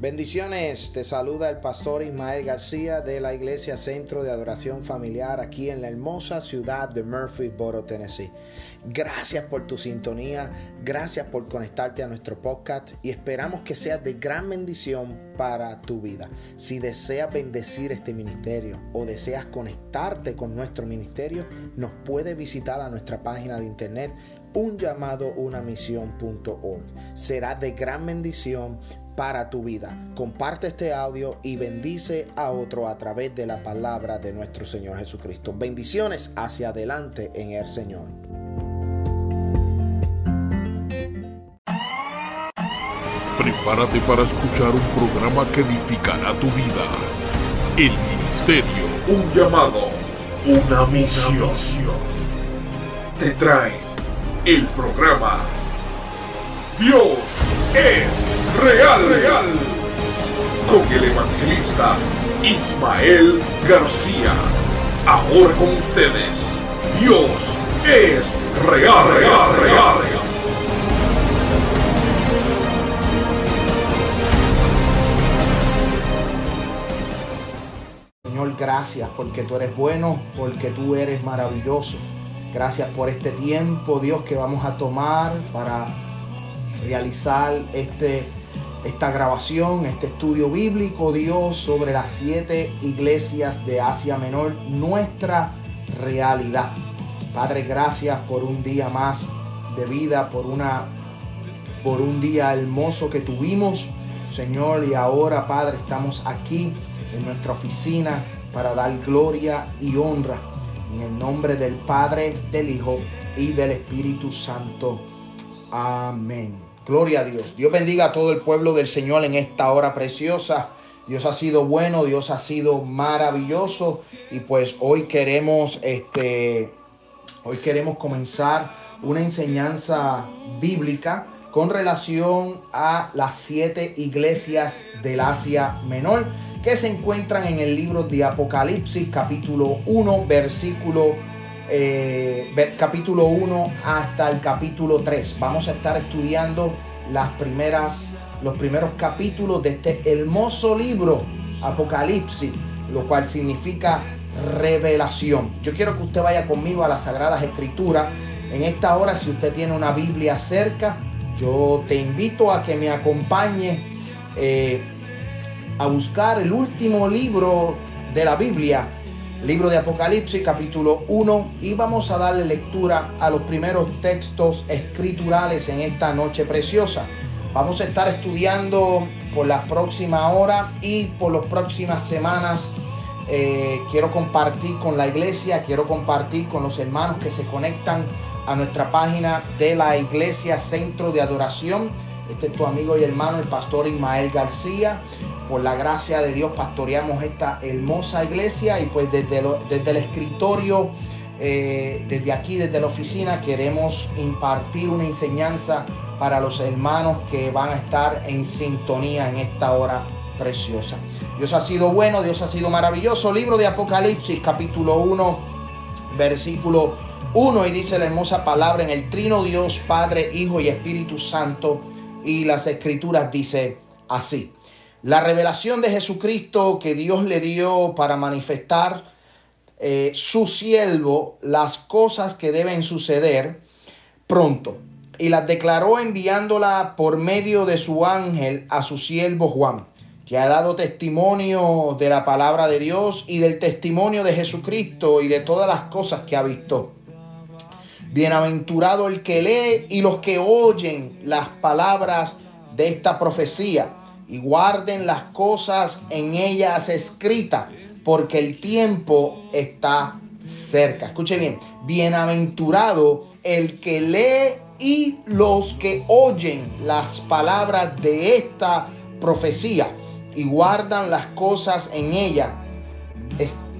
Bendiciones, te saluda el pastor Ismael García de la Iglesia Centro de Adoración Familiar aquí en la hermosa ciudad de Murphysboro, Tennessee. Gracias por tu sintonía, gracias por conectarte a nuestro podcast y esperamos que sea de gran bendición para tu vida. Si deseas bendecir este ministerio o deseas conectarte con nuestro ministerio, nos puedes visitar a nuestra página de internet un llamado una. Será de gran bendición para tu vida. Comparte este audio y bendice a otro a través de la palabra de nuestro Señor Jesucristo. Bendiciones hacia adelante en el Señor. Prepárate para escuchar un programa que edificará tu vida. El ministerio, un llamado, una misión. Te trae el programa Dios es real, real. Con el evangelista Ismael García. Ahora con ustedes, Dios es real, real, real. Señor, gracias porque tú eres bueno, porque tú eres maravilloso. Gracias por este tiempo, Dios, que vamos a tomar para realizar este, esta grabación, este estudio bíblico, Dios, sobre las siete iglesias de Asia Menor, nuestra realidad. Padre, gracias por un día más de vida, por una por un día hermoso que tuvimos, Señor, y ahora, Padre, estamos aquí en nuestra oficina para dar gloria y honra en el nombre del Padre, del Hijo y del Espíritu Santo. Amén. Gloria a Dios. Dios bendiga a todo el pueblo del Señor en esta hora preciosa. Dios ha sido bueno, Dios ha sido maravilloso y pues hoy queremos este hoy queremos comenzar una enseñanza bíblica con relación a las siete iglesias del Asia Menor que se encuentran en el libro de Apocalipsis capítulo 1 versículo eh, capítulo 1 hasta el capítulo 3. Vamos a estar estudiando las primeras, los primeros capítulos de este hermoso libro, Apocalipsis, lo cual significa revelación. Yo quiero que usted vaya conmigo a las Sagradas Escrituras. En esta hora, si usted tiene una Biblia cerca, yo te invito a que me acompañe eh, a buscar el último libro de la Biblia, libro de Apocalipsis capítulo 1 y vamos a darle lectura a los primeros textos escriturales en esta noche preciosa. Vamos a estar estudiando por la próxima hora y por las próximas semanas. Eh, quiero compartir con la iglesia, quiero compartir con los hermanos que se conectan a nuestra página de la iglesia Centro de Adoración. Este es tu amigo y hermano, el pastor Ismael García por la gracia de Dios pastoreamos esta hermosa iglesia y pues desde, desde el escritorio, eh, desde aquí, desde la oficina, queremos impartir una enseñanza para los hermanos que van a estar en sintonía en esta hora preciosa. Dios ha sido bueno, Dios ha sido maravilloso. Libro de Apocalipsis, capítulo 1, versículo 1, y dice la hermosa palabra en el trino Dios, Padre, Hijo y Espíritu Santo. Y las escrituras dice así. La revelación de Jesucristo que Dios le dio para manifestar eh, su siervo las cosas que deben suceder pronto. Y las declaró enviándola por medio de su ángel a su siervo Juan, que ha dado testimonio de la palabra de Dios y del testimonio de Jesucristo y de todas las cosas que ha visto. Bienaventurado el que lee y los que oyen las palabras de esta profecía y guarden las cosas en ellas escritas, porque el tiempo está cerca. Escuche bien, bienaventurado el que lee y los que oyen las palabras de esta profecía y guardan las cosas en ella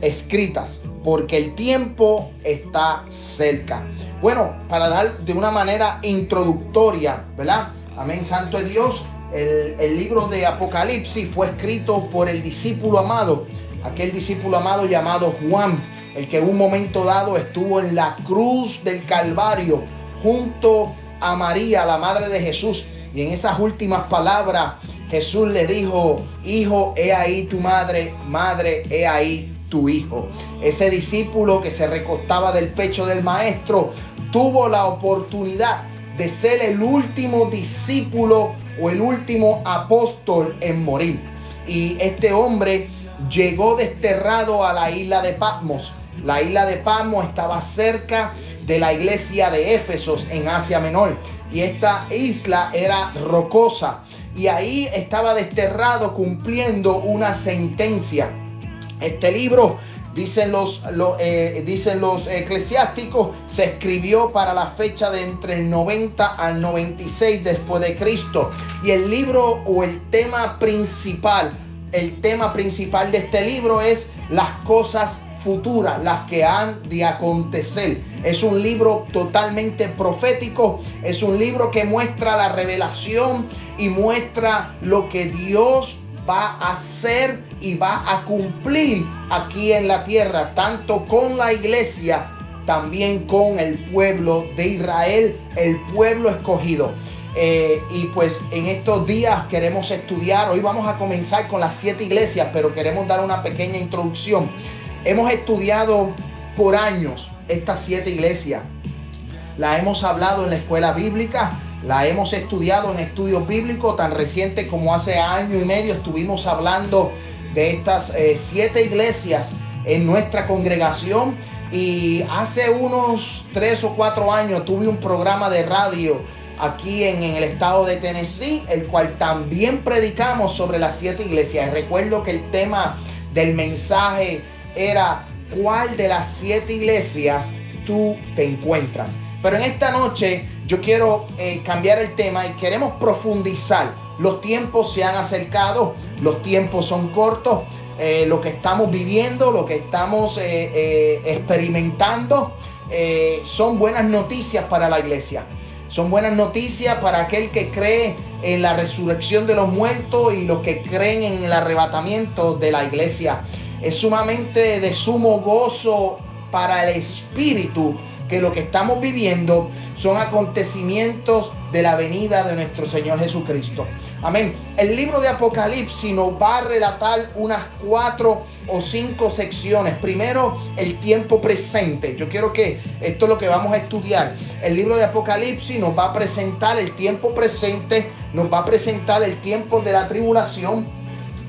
escritas, porque el tiempo está cerca. Bueno, para dar de una manera introductoria, ¿verdad? Amén, Santo es Dios. El, libro de Apocalipsis fue escrito por el discípulo amado, aquel discípulo amado llamado Juan, el que en un momento dado estuvo en la cruz del Calvario junto a María, la madre de Jesús. Y en esas últimas palabras Jesús le dijo, hijo, he ahí tu madre, madre, he ahí tu hijo. Ese discípulo que se recostaba del pecho del maestro tuvo la oportunidad de ser el último discípulo o el último apóstol en morir. Y este hombre llegó desterrado a la isla de Patmos. La isla de Patmos estaba cerca de la iglesia de Éfesos en Asia Menor. Y esta isla era rocosa. Y ahí estaba desterrado cumpliendo una sentencia. Este libro Dicen los, eh, dicen los eclesiásticos, se escribió para la fecha de entre el 90 al 96 después de Cristo. Y el libro o el tema principal, el tema principal de este libro es las cosas futuras, las que han de acontecer. Es un libro totalmente profético, es un libro que muestra la revelación y muestra lo que Dios va a hacer y va a cumplir aquí en la tierra, tanto con la iglesia, también con el pueblo de Israel, el pueblo escogido. Eh, y pues en estos días queremos estudiar, hoy vamos a comenzar con las siete iglesias, pero queremos dar una pequeña introducción. Hemos estudiado por años estas siete iglesias. La hemos hablado en la escuela bíblica, la hemos estudiado en estudios bíblicos tan reciente como hace año y medio estuvimos hablando de estas eh, siete iglesias en nuestra congregación y hace unos tres o cuatro años tuve un programa de radio aquí en, en, el estado de Tennessee, el cual también predicamos sobre las siete iglesias. Recuerdo que el tema del mensaje era cuál de las siete iglesias tú te encuentras. Pero en esta noche yo quiero eh, cambiar el tema y queremos profundizar. Los tiempos se han acercado, los tiempos son cortos, eh, lo que estamos viviendo, lo que estamos eh, experimentando, son buenas noticias para la iglesia. Son buenas noticias para aquel que cree en la resurrección de los muertos y los que creen en el arrebatamiento de la iglesia. Es sumamente de sumo gozo para el espíritu que lo que estamos viviendo son acontecimientos de la venida de nuestro Señor Jesucristo. Amén. El libro de Apocalipsis nos va a relatar unas cuatro o cinco secciones. Primero, el tiempo presente. Yo quiero que esto es lo que vamos a estudiar. El libro de Apocalipsis nos va a presentar el tiempo presente, nos va a presentar el tiempo de la tribulación,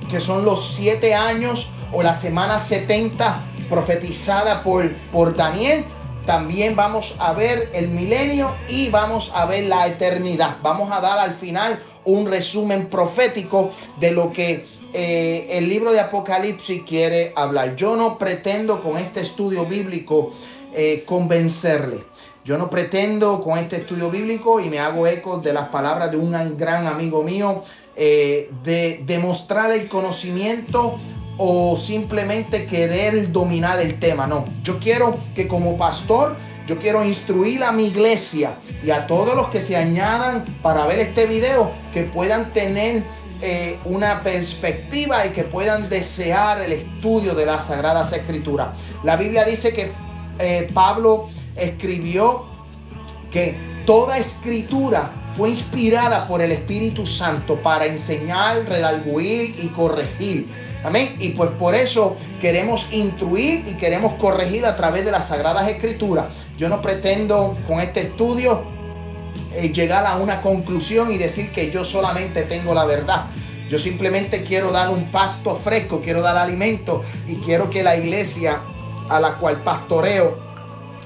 que son los siete años o la semana 70 profetizada por, por Daniel también vamos a ver el milenio y vamos a ver la eternidad. Vamos a dar al final un resumen profético de lo que eh, el libro de Apocalipsis quiere hablar. Yo no pretendo con este estudio bíblico eh, convencerle. Yo no pretendo con este estudio bíblico, y me hago eco de las palabras de un gran amigo mío, eh, de demostrar el conocimiento o simplemente querer dominar el tema. No, yo quiero que como pastor, yo quiero instruir a mi iglesia y a todos los que se añadan para ver este video, que puedan tener eh, una perspectiva y que puedan desear el estudio de las Sagradas Escrituras. La Biblia dice que eh, Pablo escribió que toda escritura fue inspirada por el Espíritu Santo para enseñar, redarguir y corregir Amén. Y pues por eso queremos instruir y queremos corregir a través de las Sagradas Escrituras. Yo no pretendo con este estudio eh, llegar a una conclusión y decir que yo solamente tengo la verdad. Yo simplemente quiero dar un pasto fresco, quiero dar alimento y quiero que la iglesia a la cual pastoreo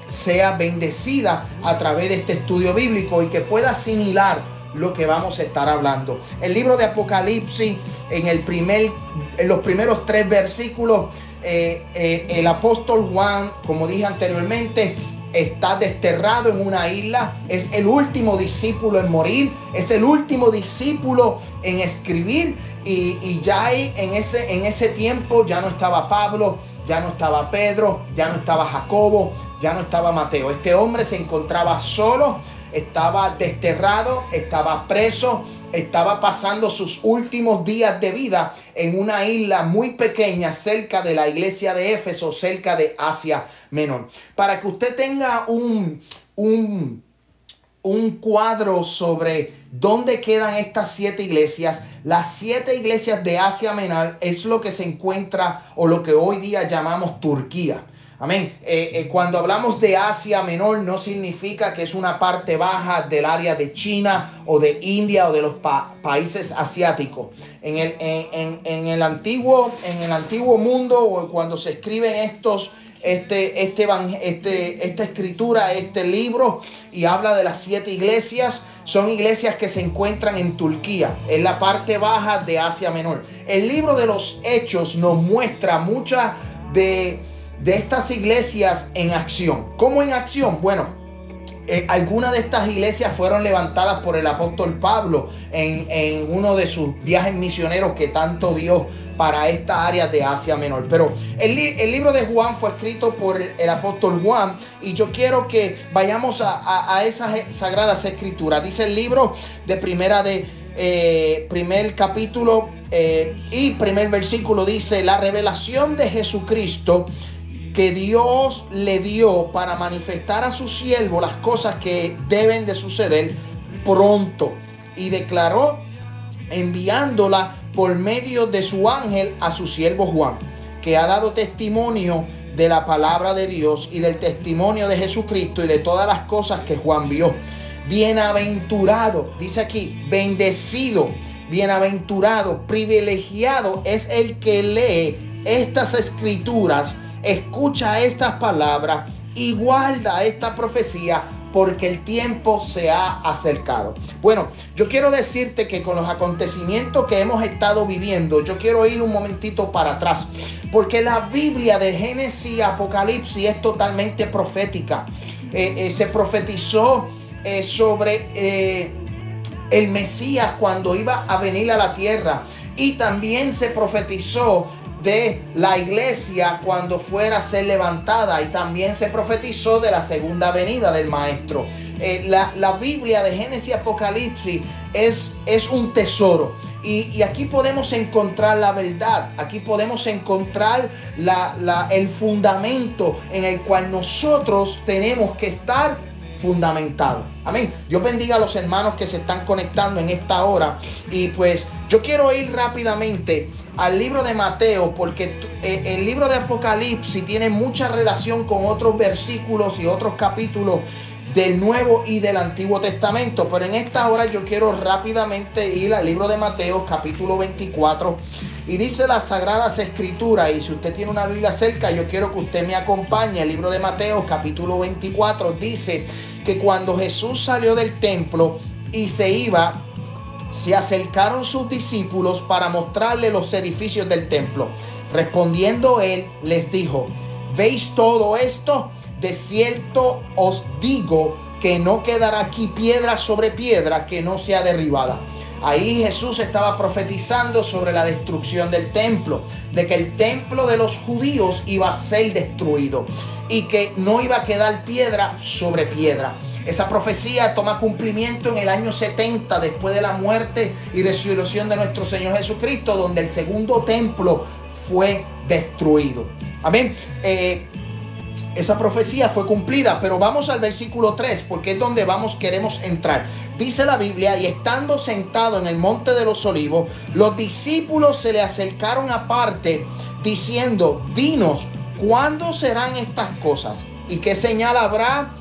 sea bendecida a través de este estudio bíblico y que pueda asimilar lo que vamos a estar hablando. El libro de Apocalipsis en, el primer, en los primeros tres versículos, eh, eh, el apóstol Juan, como dije anteriormente, está desterrado en una isla, es el último discípulo en morir, es el último discípulo en escribir y, ya ahí en ese, en ese tiempo ya no estaba Pablo, ya no estaba Pedro, ya no estaba Jacobo, ya no estaba Mateo. Este hombre se encontraba solo, estaba desterrado, estaba preso, estaba pasando sus últimos días de vida en una isla muy pequeña cerca de la iglesia de Éfeso, cerca de Asia Menor. Para que usted tenga un, un un cuadro sobre dónde quedan estas siete iglesias. Las siete iglesias de Asia Menor es lo que se encuentra o lo que hoy día llamamos Turquía. Amén. Eh, eh, cuando hablamos de Asia Menor no significa que es una parte baja del área de China o de India o de los países asiáticos. En el, en, el antiguo, en el antiguo mundo o cuando se escriben estos, este, este, este, esta escritura, este libro y habla de las siete iglesias, son iglesias que se encuentran en Turquía, en la parte baja de Asia Menor. El libro de los Hechos nos muestra mucha de de estas iglesias en acción. ¿Cómo en acción? Bueno, eh, algunas de estas iglesias fueron levantadas por el apóstol Pablo en, uno de sus viajes misioneros que tanto dio para esta área de Asia Menor. Pero el, libro de Juan fue escrito por el, apóstol Juan y yo quiero que vayamos a, esas sagradas escrituras. Dice el libro de primera de eh, primer capítulo eh, y primer versículo dice la revelación de Jesucristo que Dios le dio para manifestar a su siervo las cosas que deben de suceder pronto. Y declaró enviándola por medio de su ángel a su siervo Juan, que ha dado testimonio de la palabra de Dios y del testimonio de Jesucristo y de todas las cosas que Juan vio. Bienaventurado, dice aquí, bendecido, bienaventurado, privilegiado es el que lee estas escrituras escucha estas palabras y guarda esta profecía porque el tiempo se ha acercado. Bueno, yo quiero decirte que con los acontecimientos que hemos estado viviendo, yo quiero ir un momentito para atrás, porque la Biblia de Génesis y Apocalipsis es totalmente profética. Eh, eh, se profetizó eh, sobre el Mesías cuando iba a venir a la tierra y también se profetizó de la iglesia cuando fuera a ser levantada y también se profetizó de la segunda venida del maestro. Eh, la, Biblia de Génesis y Apocalipsis es, es un tesoro. Y, aquí podemos encontrar la verdad, aquí podemos encontrar la, el fundamento en el cual nosotros tenemos que estar fundamentado. Amén. Dios bendiga a los hermanos que se están conectando en esta hora. Y pues yo quiero ir rápidamente al libro de Mateo porque eh, el libro de Apocalipsis tiene mucha relación con otros versículos y otros capítulos del Nuevo y del Antiguo Testamento. Pero en esta hora yo quiero rápidamente ir al libro de Mateo capítulo 24 y dice las Sagradas Escrituras, y si usted tiene una Biblia cerca, yo quiero que usted me acompañe. El libro de Mateo capítulo 24 dice que cuando Jesús salió del templo y se iba, se acercaron sus discípulos para mostrarle los edificios del templo. Respondiendo él, les dijo, ¿veis todo esto? De cierto os digo que no quedará aquí piedra sobre piedra que no sea derribada. Ahí Jesús estaba profetizando sobre la destrucción del templo, de que el templo de los judíos iba a ser destruido y que no iba a quedar piedra sobre piedra. Esa profecía toma cumplimiento en el año 70 después de la muerte y resurrección de nuestro Señor Jesucristo, donde el segundo templo fue destruido. Amén. Eh, esa profecía fue cumplida, pero vamos al versículo 3, porque es donde vamos, queremos entrar. Dice la Biblia, y estando sentado en el monte de los olivos, los discípulos se le acercaron aparte, diciendo, dinos, ¿cuándo serán estas cosas? ¿Y qué señal habrá?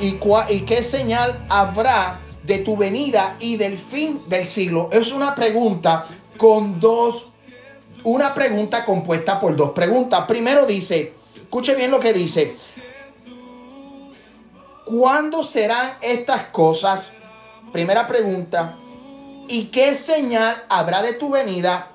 ¿Y, qué señal habrá de tu venida y del fin del siglo? Es una pregunta con dos, una pregunta compuesta por dos preguntas. Primero dice, Escuche bien lo que dice. ¿Cuándo serán estas cosas? Primera pregunta. ¿Y qué señal habrá de tu venida?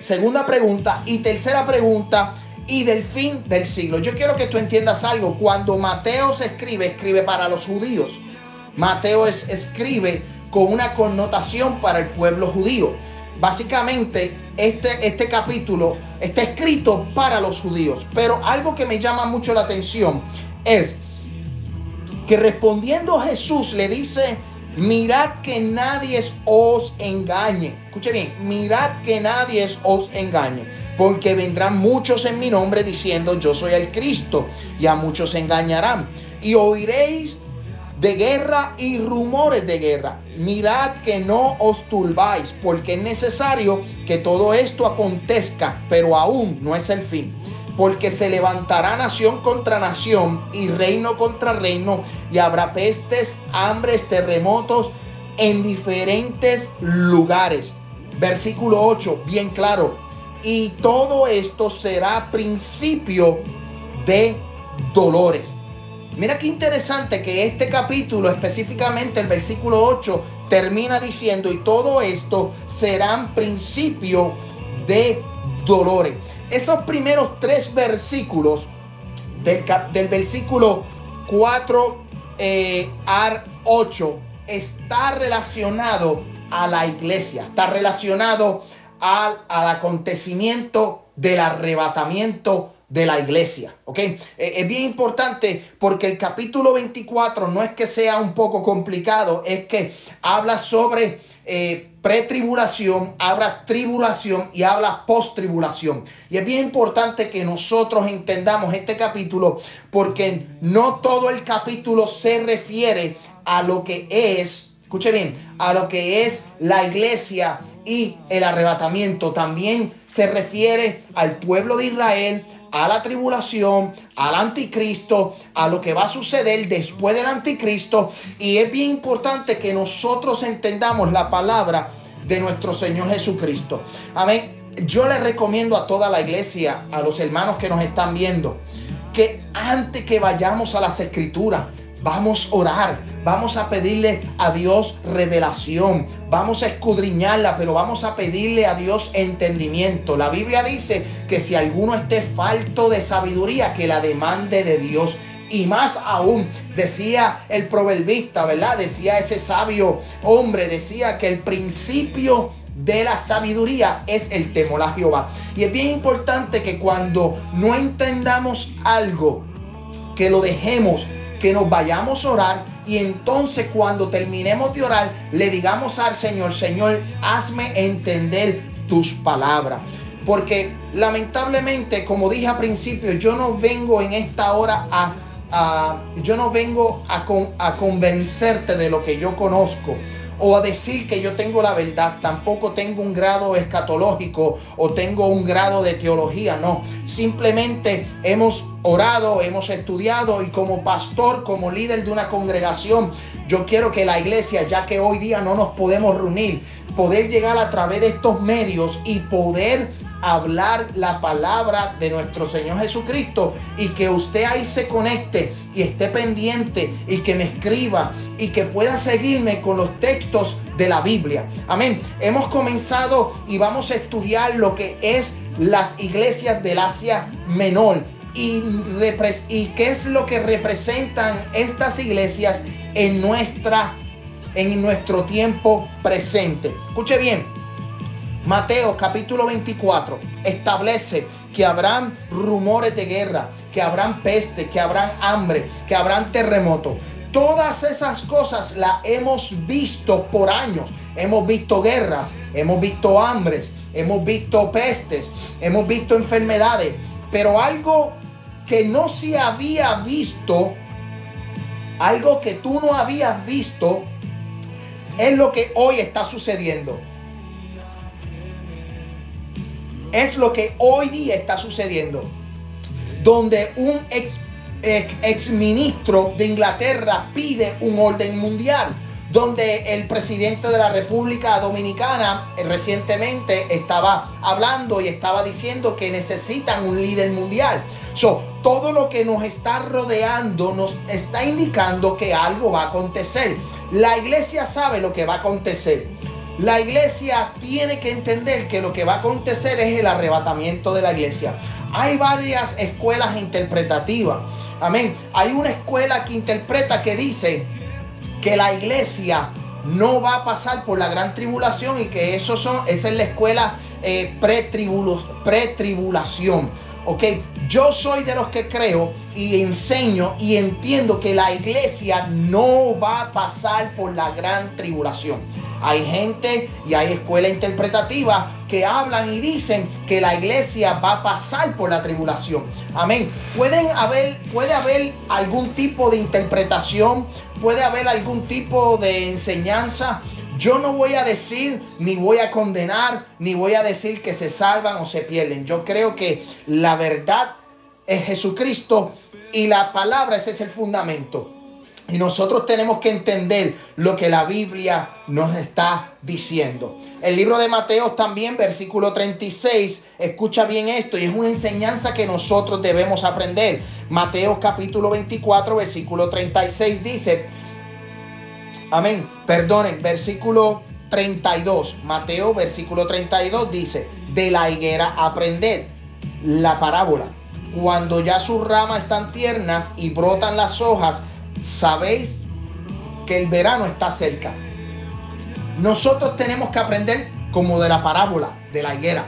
segunda pregunta. Y tercera pregunta. Y del fin del siglo. Yo quiero que tú entiendas algo. Cuando Mateo se escribe, escribe para los judíos. Mateo es, escribe con una connotación para el pueblo judío. Básicamente, este, este capítulo está escrito para los judíos. Pero algo que me llama mucho la atención es que respondiendo Jesús le dice, mirad que nadie os engañe. Escuche bien, mirad que nadie os engañe. Porque vendrán muchos en mi nombre diciendo, yo soy el Cristo, y a muchos engañarán. Y oiréis de guerra y rumores de guerra. Mirad que no os turbáis, porque es necesario que todo esto acontezca, pero aún no es el fin. Porque se levantará nación contra nación y reino contra reino, y habrá pestes, hambres, terremotos en diferentes lugares. Versículo 8, bien claro. Y todo esto será principio de dolores. Mira qué interesante que este capítulo, específicamente el versículo 8, termina diciendo, y todo esto serán principio de dolores. Esos primeros tres versículos del, del versículo 4 eh, al 8 está relacionado a la iglesia, está relacionado al, al acontecimiento del arrebatamiento de la iglesia. ¿ok? Eh, es bien importante porque el capítulo 24 no es que sea un poco complicado, es que habla sobre eh, pretribulación, habla tribulación y habla post-tribulación. Y es bien importante que nosotros entendamos este capítulo porque no todo el capítulo se refiere a lo que es, escuche bien, a lo que es la iglesia y el arrebatamiento. También se refiere al pueblo de Israel, a la tribulación, al anticristo, a lo que va a suceder después del anticristo. Y es bien importante que nosotros entendamos la palabra de nuestro Señor Jesucristo. Amén. Yo le recomiendo a toda la iglesia, a los hermanos que nos están viendo, que antes que vayamos a las escrituras, Vamos a orar, vamos a pedirle a Dios revelación, vamos a escudriñarla, pero vamos a pedirle a Dios entendimiento. La Biblia dice que si alguno esté falto de sabiduría, que la demande de Dios. Y más aún, decía el proverbista, ¿verdad? Decía ese sabio hombre, decía que el principio de la sabiduría es el temor a Jehová. Y es bien importante que cuando no entendamos algo, que lo dejemos que nos vayamos a orar y entonces cuando terminemos de orar le digamos al Señor, Señor, hazme entender tus palabras. Porque lamentablemente, como dije al principio, yo no vengo en esta hora a, yo no vengo a, a convencerte de lo que yo conozco o a decir que yo tengo la verdad. Tampoco tengo un grado escatológico o tengo un grado de teología. No, simplemente hemos orado, hemos estudiado y como pastor, como líder de una congregación, yo quiero que la iglesia, ya que hoy día no nos podemos reunir, poder llegar a través de estos medios y poder hablar la palabra de nuestro Señor Jesucristo y que usted ahí se conecte y esté pendiente y que me escriba y que pueda seguirme con los textos de la Biblia. Amén. Hemos comenzado y vamos a estudiar lo que es las iglesias del Asia Menor y, y qué es lo que representan estas iglesias en nuestra en nuestro tiempo presente. Escuche bien, Mateo capítulo 24 establece que habrán rumores de guerra, que habrán peste, que habrán hambre, que habrán terremoto. Todas esas cosas las hemos visto por años. Hemos visto guerras, hemos visto hambres, hemos visto pestes, hemos visto enfermedades. Pero algo que no se había visto, algo que tú no habías visto, es lo que hoy está sucediendo es lo que hoy día está sucediendo. Donde un ex, ex, ministro de Inglaterra pide un orden mundial donde el presidente de la República Dominicana eh, recientemente estaba hablando y estaba diciendo que necesitan un líder mundial. So, todo lo que nos está rodeando nos está indicando que algo va a acontecer. La iglesia sabe lo que va a acontecer. La iglesia tiene que entender que lo que va a acontecer es el arrebatamiento de la iglesia. Hay varias escuelas interpretativas. Amén. Hay una escuela que interpreta que dice que la iglesia no va a pasar por la gran tribulación y que eso son, esa es la escuela eh, pretribulación. Ok, yo soy de los que creo y enseño y entiendo que la iglesia no va a pasar por la gran tribulación. Hay gente y hay escuela interpretativa que hablan y dicen que la iglesia va a pasar por la tribulación. Amén. Pueden haber, puede haber algún tipo de interpretación puede haber algún tipo de enseñanza, yo no voy a decir, ni voy a condenar, ni voy a decir que se salvan o se pierden. Yo creo que la verdad es Jesucristo y la palabra ese es el fundamento. Y nosotros tenemos que entender lo que la Biblia nos está diciendo. El libro de Mateo también, versículo 36, escucha bien esto y es una enseñanza que nosotros debemos aprender. Mateo capítulo 24, versículo 36 dice, amén, perdonen, versículo 32, Mateo versículo 32 dice, de la higuera aprender la parábola. Cuando ya sus ramas están tiernas y brotan las hojas, sabéis que el verano está cerca. Nosotros tenemos que aprender como de la parábola de la higuera.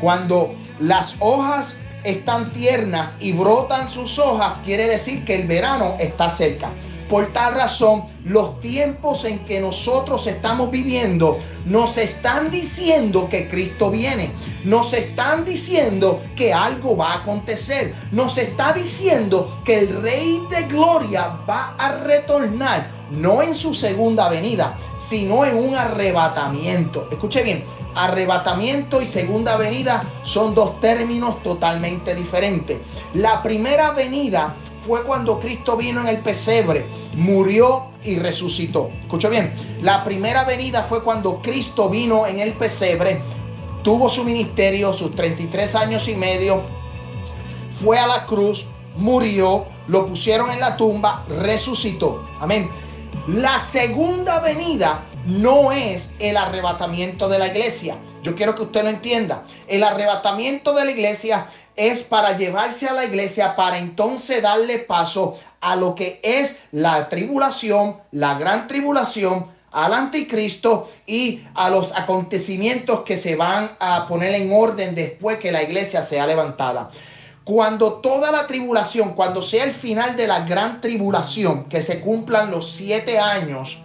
Cuando las hojas están tiernas y brotan sus hojas, quiere decir que el verano está cerca. Por tal razón, los tiempos en que nosotros estamos viviendo nos están diciendo que Cristo viene. Nos están diciendo que algo va a acontecer. Nos está diciendo que el Rey de Gloria va a retornar, no en su segunda venida, sino en un arrebatamiento. Escuche bien, arrebatamiento y segunda venida son dos términos totalmente diferentes. La primera venida fue cuando Cristo vino en el pesebre, murió y resucitó. Escucho bien, la primera venida fue cuando Cristo vino en el pesebre, tuvo su ministerio, sus 33 años y medio, fue a la cruz, murió, lo pusieron en la tumba, resucitó. Amén. La segunda venida no es el arrebatamiento de la iglesia. Yo quiero que usted lo entienda. El arrebatamiento de la iglesia es para llevarse a la iglesia para entonces darle paso a lo que es la tribulación, la gran tribulación, al anticristo y a los acontecimientos que se van a poner en orden después que la iglesia sea levantada. Cuando toda la tribulación, cuando sea el final de la gran tribulación, que se cumplan los siete años,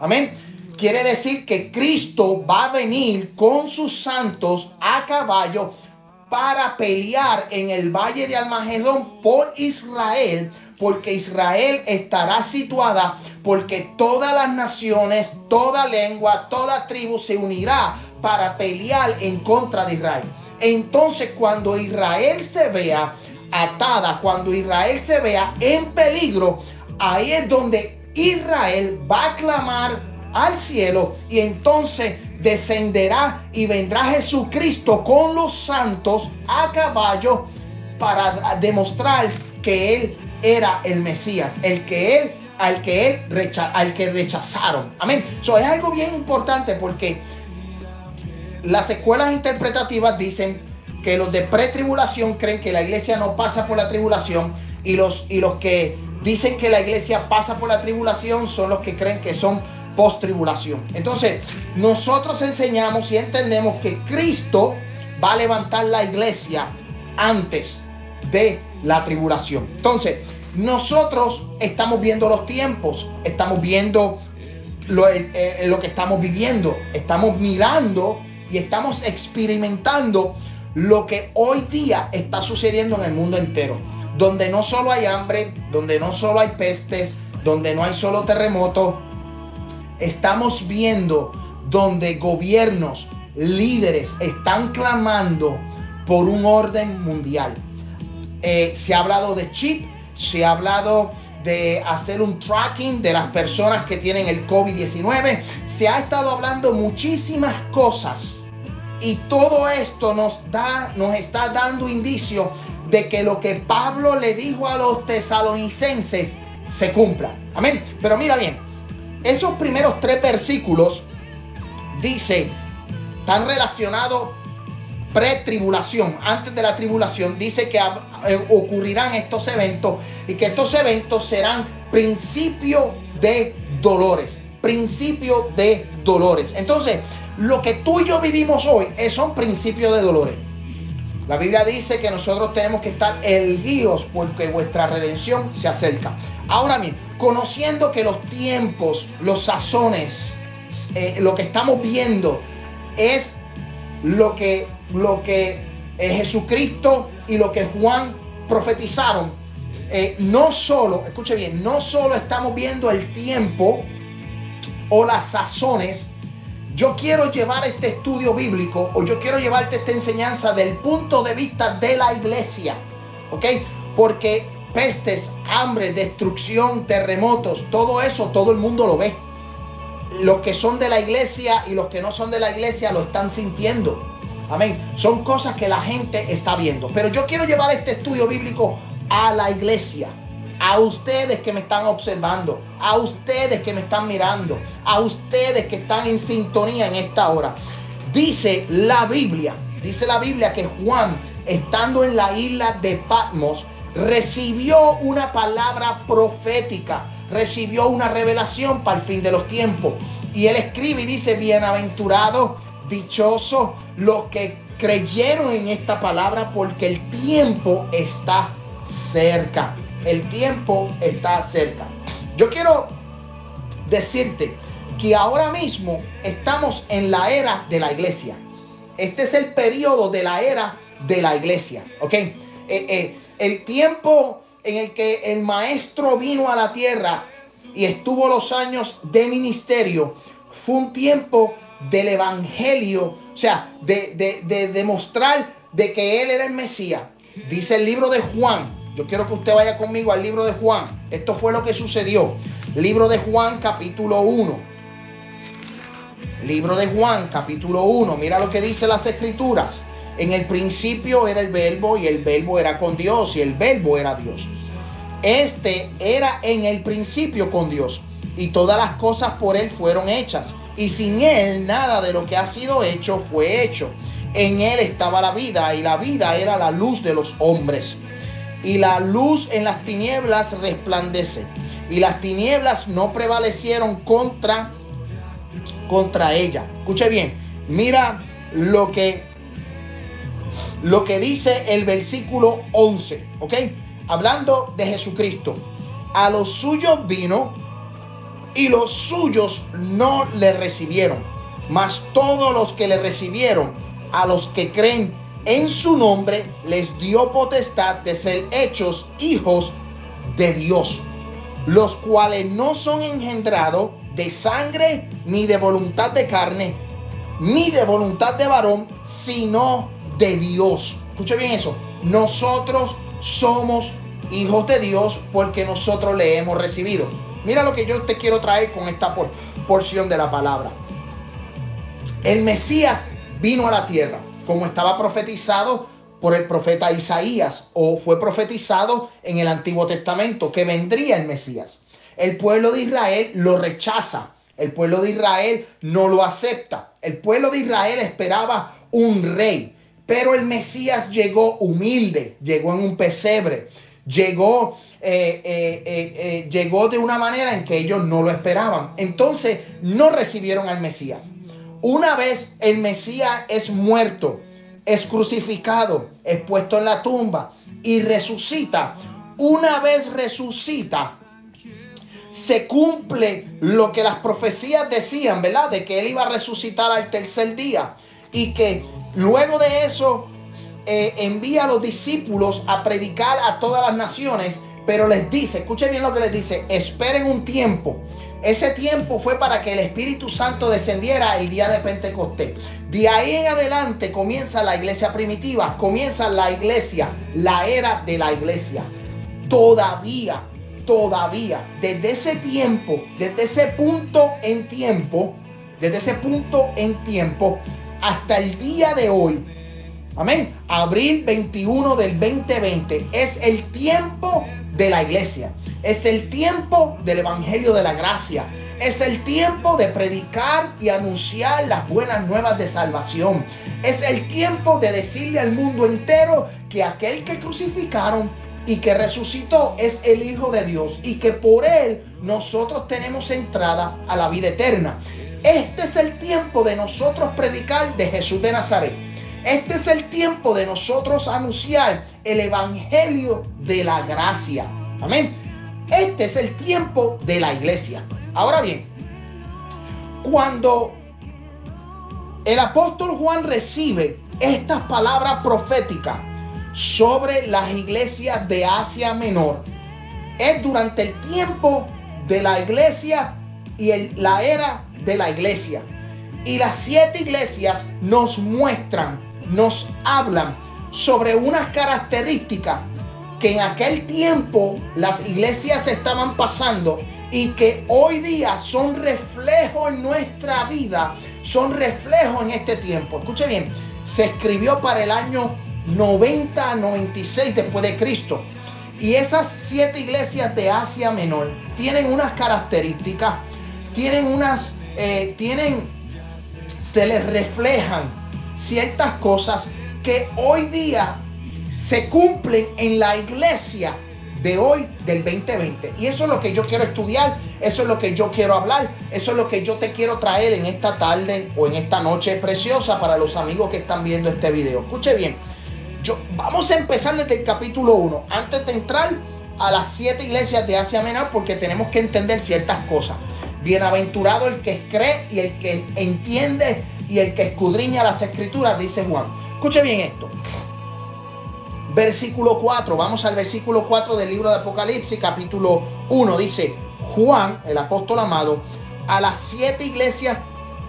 amén, quiere decir que Cristo va a venir con sus santos a caballo para pelear en el valle de Almagedón por Israel, porque Israel estará situada, porque todas las naciones, toda lengua, toda tribu se unirá para pelear en contra de Israel. Entonces cuando Israel se vea atada, cuando Israel se vea en peligro, ahí es donde Israel va a clamar al cielo y entonces descenderá y vendrá Jesucristo con los santos a caballo para demostrar que él era el Mesías, el que él al que él al que rechazaron. Amén. Eso es algo bien importante porque las escuelas interpretativas dicen que los de pretribulación creen que la iglesia no pasa por la tribulación y los y los que dicen que la iglesia pasa por la tribulación son los que creen que son post tribulación. Entonces, nosotros enseñamos y entendemos que Cristo va a levantar la iglesia antes de la tribulación. Entonces, nosotros estamos viendo los tiempos, estamos viendo lo, eh, eh, lo, que estamos viviendo, estamos mirando y estamos experimentando lo que hoy día está sucediendo en el mundo entero, donde no solo hay hambre, donde no solo hay pestes, donde no hay solo terremotos, estamos viendo donde gobiernos, líderes están clamando por un orden mundial. Eh, se ha hablado de chip, se ha hablado de hacer un tracking de las personas que tienen el COVID-19. Se ha estado hablando muchísimas cosas y todo esto nos da, nos está dando indicio de que lo que Pablo le dijo a los tesalonicenses se cumpla. Amén. Pero mira bien, esos primeros tres versículos dice, están relacionados pre-tribulación, antes de la tribulación, dice que eh, ocurrirán estos eventos y que estos eventos serán principio de dolores, principio de dolores. Entonces, lo que tú y yo vivimos hoy son principios de dolores. La Biblia dice que nosotros tenemos que estar erguidos porque vuestra redención se acerca. Ahora mismo, conociendo que los tiempos, los sazones, eh, lo que estamos viendo es lo que, lo que eh, Jesucristo y lo que Juan profetizaron. eh, no solo, escuche bien, no solo estamos viendo el tiempo o las sazones, yo quiero llevar este estudio bíblico o yo quiero llevarte esta enseñanza del punto de vista de la iglesia, ¿ok? Porque pestes, hambre, destrucción, terremotos, todo eso todo el mundo lo ve. Los que son de la iglesia y los que no son de la iglesia lo están sintiendo. Amén. Son cosas que la gente está viendo. Pero yo quiero llevar este estudio bíblico a la iglesia. A ustedes que me están observando, a ustedes que me están mirando, a ustedes que están en sintonía en esta hora. Dice la Biblia, dice la Biblia que Juan, estando en la isla de Patmos, recibió una palabra profética, recibió una revelación para el fin de los tiempos. Y él escribe y dice, bienaventurado, dichoso, los que creyeron en esta palabra porque el tiempo está cerca. El tiempo está cerca. Yo quiero decirte que ahora mismo estamos en la era de la iglesia. Este es el periodo de la era de la iglesia. ¿Ok? Eh, eh, el tiempo en el que el maestro vino a la tierra y estuvo los años de ministerio fue un tiempo del evangelio, o sea, de, de demostrar de que él era el Mesías. Dice el libro de Juan, yo quiero que usted vaya conmigo al libro de Juan. Esto fue lo que sucedió. Libro de Juan capítulo 1. Libro de Juan capítulo 1. Mira lo que dice las escrituras. En el principio era el verbo y el verbo era con Dios y el verbo era Dios. Este era en el principio con Dios y todas las cosas por él fueron hechas y sin él nada de lo que ha sido hecho fue hecho. En él estaba la vida y la vida era la luz de los hombres y la luz en las tinieblas resplandece. Y las tinieblas no prevalecieron contra, contra ella. Escuche bien, mira lo que, lo que dice el versículo 11, ¿ok? Hablando de Jesucristo. A los suyos vino y los suyos no le recibieron. Mas todos los que le recibieron, a los que creen en su nombre les dio potestad de ser hechos hijos de Dios, los cuales no son engendrados de sangre, ni de voluntad de carne, ni de voluntad de varón, sino de Dios. Escuche bien eso. Nosotros somos hijos de Dios porque nosotros le hemos recibido. Mira lo que yo te quiero traer con esta porción de la palabra. El Mesías vino a la tierra como estaba profetizado por el profeta Isaías o fue profetizado en el Antiguo Testamento que vendría el Mesías. El pueblo de Israel lo rechaza, el pueblo de Israel no lo acepta. El pueblo de Israel esperaba un rey, pero el Mesías llegó humilde, llegó en un pesebre, llegó, eh, eh, eh, llegó de una manera en que ellos no lo esperaban. Entonces no recibieron al Mesías. Una vez el Mesías es muerto, es crucificado, es puesto en la tumba y resucita. Una vez resucita, se cumple lo que las profecías decían, ¿verdad? De que él iba a resucitar al tercer día y que luego de eso eh, envía a los discípulos a predicar a todas las naciones, pero les dice, escuchen bien lo que les dice, esperen un tiempo ese tiempo fue para que el Espíritu Santo descendiera el día de Pentecostés. De ahí en adelante comienza la iglesia primitiva, comienza la iglesia, la era de la iglesia. Todavía, todavía, desde ese tiempo, desde ese punto en tiempo, desde ese punto en tiempo, hasta el día de hoy, amén, abril 21 del 2020, es el tiempo de la iglesia. Es el tiempo del Evangelio de la Gracia. Es el tiempo de predicar y anunciar las buenas nuevas de salvación. Es el tiempo de decirle al mundo entero que aquel que crucificaron y que resucitó es el Hijo de Dios y que por él nosotros tenemos entrada a la vida eterna. Este es el tiempo de nosotros predicar de Jesús de Nazaret. Este es el tiempo de nosotros anunciar el Evangelio de la gracia. Amén. Este es el tiempo de la iglesia. Ahora bien, cuando el apóstol Juan recibe estas palabras proféticas sobre las iglesias de Asia Menor, es durante el tiempo de la iglesia y la era de la iglesia. Y las siete iglesias nos muestran, nos hablan sobre unas características que en aquel tiempo las iglesias estaban pasando y que hoy día son reflejo en nuestra vida, son reflejo en este tiempo. Escuche bien, se escribió para el año 90 96 después de Cristo. Y esas siete iglesias de Asia Menor tienen unas características, tienen unas, eh, tienen, se les reflejan ciertas cosas que hoy día se cumplen en la iglesia de hoy del 2020. Y eso es lo que yo quiero estudiar, eso es lo que yo quiero hablar, eso es lo que yo te quiero traer en esta tarde o en esta noche preciosa para los amigos que están viendo este video. Escuche bien, yo, vamos a empezar desde el capítulo 1, antes de entrar a las siete iglesias de Asia Menor, porque tenemos que entender ciertas cosas. Bienaventurado el que cree y el que entiende y el que escudriña las escrituras, dice Juan. Escuche bien esto versículo 4. Vamos al versículo 4 del libro de Apocalipsis, capítulo 1. Dice Juan, el apóstol amado, a las siete iglesias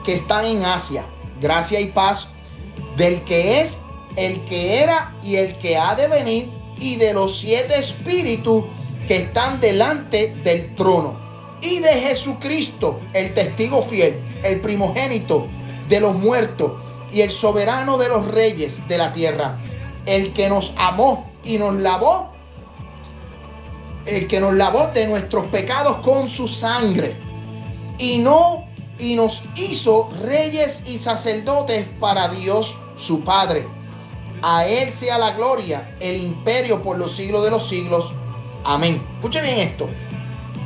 que están en Asia, gracia y paz del que es, el que era y el que ha de venir, y de los siete espíritus que están delante del trono, y de Jesucristo, el testigo fiel, el primogénito de los muertos, y el soberano de los reyes de la tierra el que nos amó y nos lavó, el que nos lavó de nuestros pecados con su sangre y no y nos hizo reyes y sacerdotes para Dios su Padre. A él sea la gloria, el imperio por los siglos de los siglos. Amén. Escuche bien esto.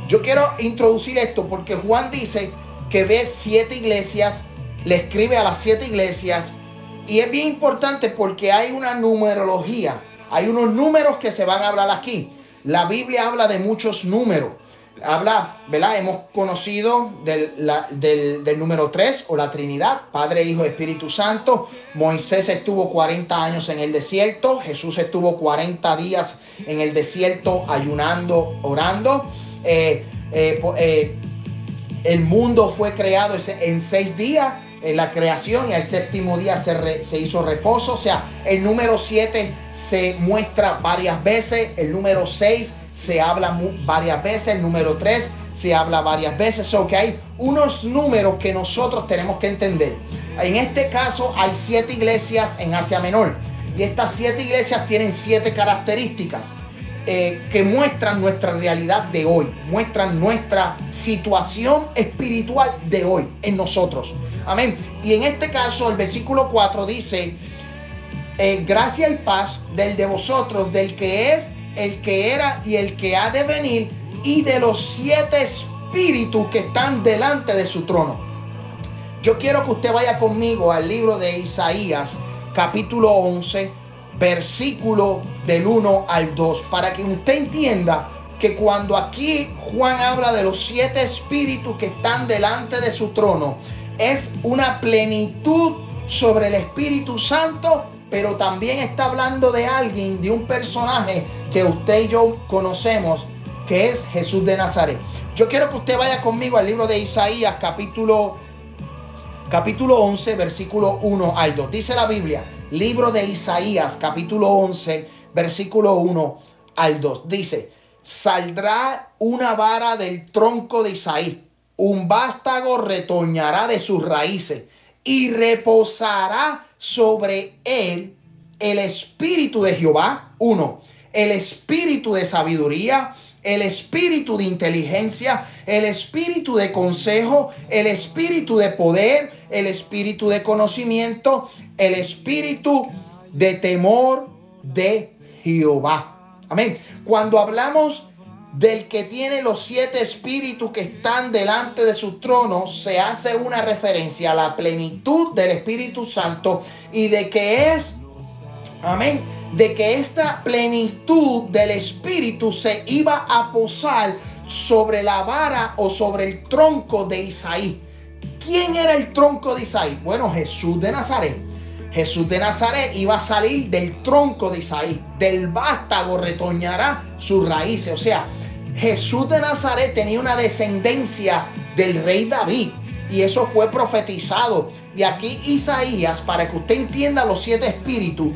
Yo quiero introducir esto porque Juan dice que ve siete iglesias, le escribe a las siete iglesias y es bien importante porque hay una numerología, hay unos números que se van a hablar aquí. La Biblia habla de muchos números. Habla, ¿verdad? Hemos conocido del, del, número 3 o la Trinidad, Padre, Hijo, Espíritu Santo. Moisés estuvo 40 años en el desierto. Jesús estuvo 40 días en el desierto ayunando, orando. Eh, eh, eh, el mundo fue creado en seis días en la creación y al séptimo día se, se hizo reposo. O sea, el número 7 se muestra varias veces, el número 6 se habla varias veces, el número 3 se habla varias veces. O que hay unos números que nosotros tenemos que entender. En este caso hay siete iglesias en Asia Menor y estas siete iglesias tienen siete características. Eh, que muestran nuestra realidad de hoy, muestran nuestra situación espiritual de hoy en nosotros. Amén. Y en este caso el versículo 4 dice, eh, gracia y paz del de vosotros, del que es, el que era y el que ha de venir, y de los siete espíritus que están delante de su trono. Yo quiero que usted vaya conmigo al libro de Isaías, capítulo 11 versículo del 1 al 2, para que usted entienda que cuando aquí Juan habla de los siete espíritus que están delante de su trono, es una plenitud sobre el Espíritu Santo, pero también está hablando de alguien, de un personaje que usted y yo conocemos, que es Jesús de Nazaret. Yo quiero que usted vaya conmigo al libro de Isaías, capítulo, capítulo 11, versículo 1 al 2. Dice la Biblia, libro de Isaías, capítulo 11, versículo 1 al 2. Dice, saldrá una vara del tronco de Isaí, un vástago retoñará de sus raíces y reposará sobre él el espíritu de Jehová. Uno, el espíritu de sabiduría, el espíritu de inteligencia, el espíritu de consejo, el espíritu de poder, el espíritu de conocimiento, el espíritu de temor de Jehová. Amén. Cuando hablamos del que tiene los siete espíritus que están delante de su trono, se hace una referencia a la plenitud del Espíritu Santo y de que es, amén, de que esta plenitud del Espíritu se iba a posar sobre la vara o sobre el tronco de Isaí. ¿Quién era el tronco de Isaí? Bueno, Jesús de Nazaret. Jesús de Nazaret iba a salir del tronco de Isaí. Del vástago retoñará sus raíces. O sea, Jesús de Nazaret tenía una descendencia del rey David y eso fue profetizado. Y aquí Isaías, para que usted entienda los siete espíritus,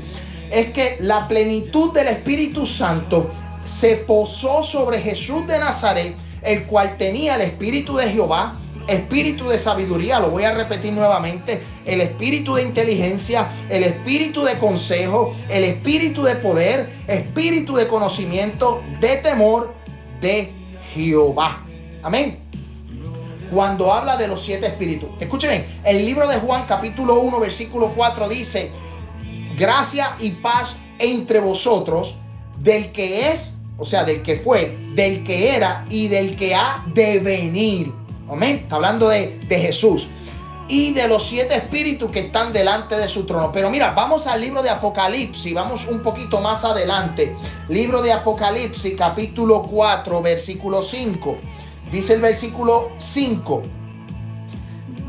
es que la plenitud del Espíritu Santo se posó sobre Jesús de Nazaret, el cual tenía el Espíritu de Jehová, espíritu de sabiduría, lo voy a repetir nuevamente, el espíritu de inteligencia, el espíritu de consejo, el espíritu de poder, espíritu de conocimiento, de temor de Jehová. Amén. Cuando habla de los siete espíritus. Escuchen, el libro de Juan capítulo 1 versículo 4 dice, gracia y paz entre vosotros del que es, o sea, del que fue, del que era y del que ha de venir. Amén. Está hablando de, de Jesús y de los siete espíritus que están delante de su trono. Pero mira, vamos al libro de Apocalipsis, vamos un poquito más adelante. Libro de Apocalipsis, capítulo 4, versículo 5. Dice el versículo 5.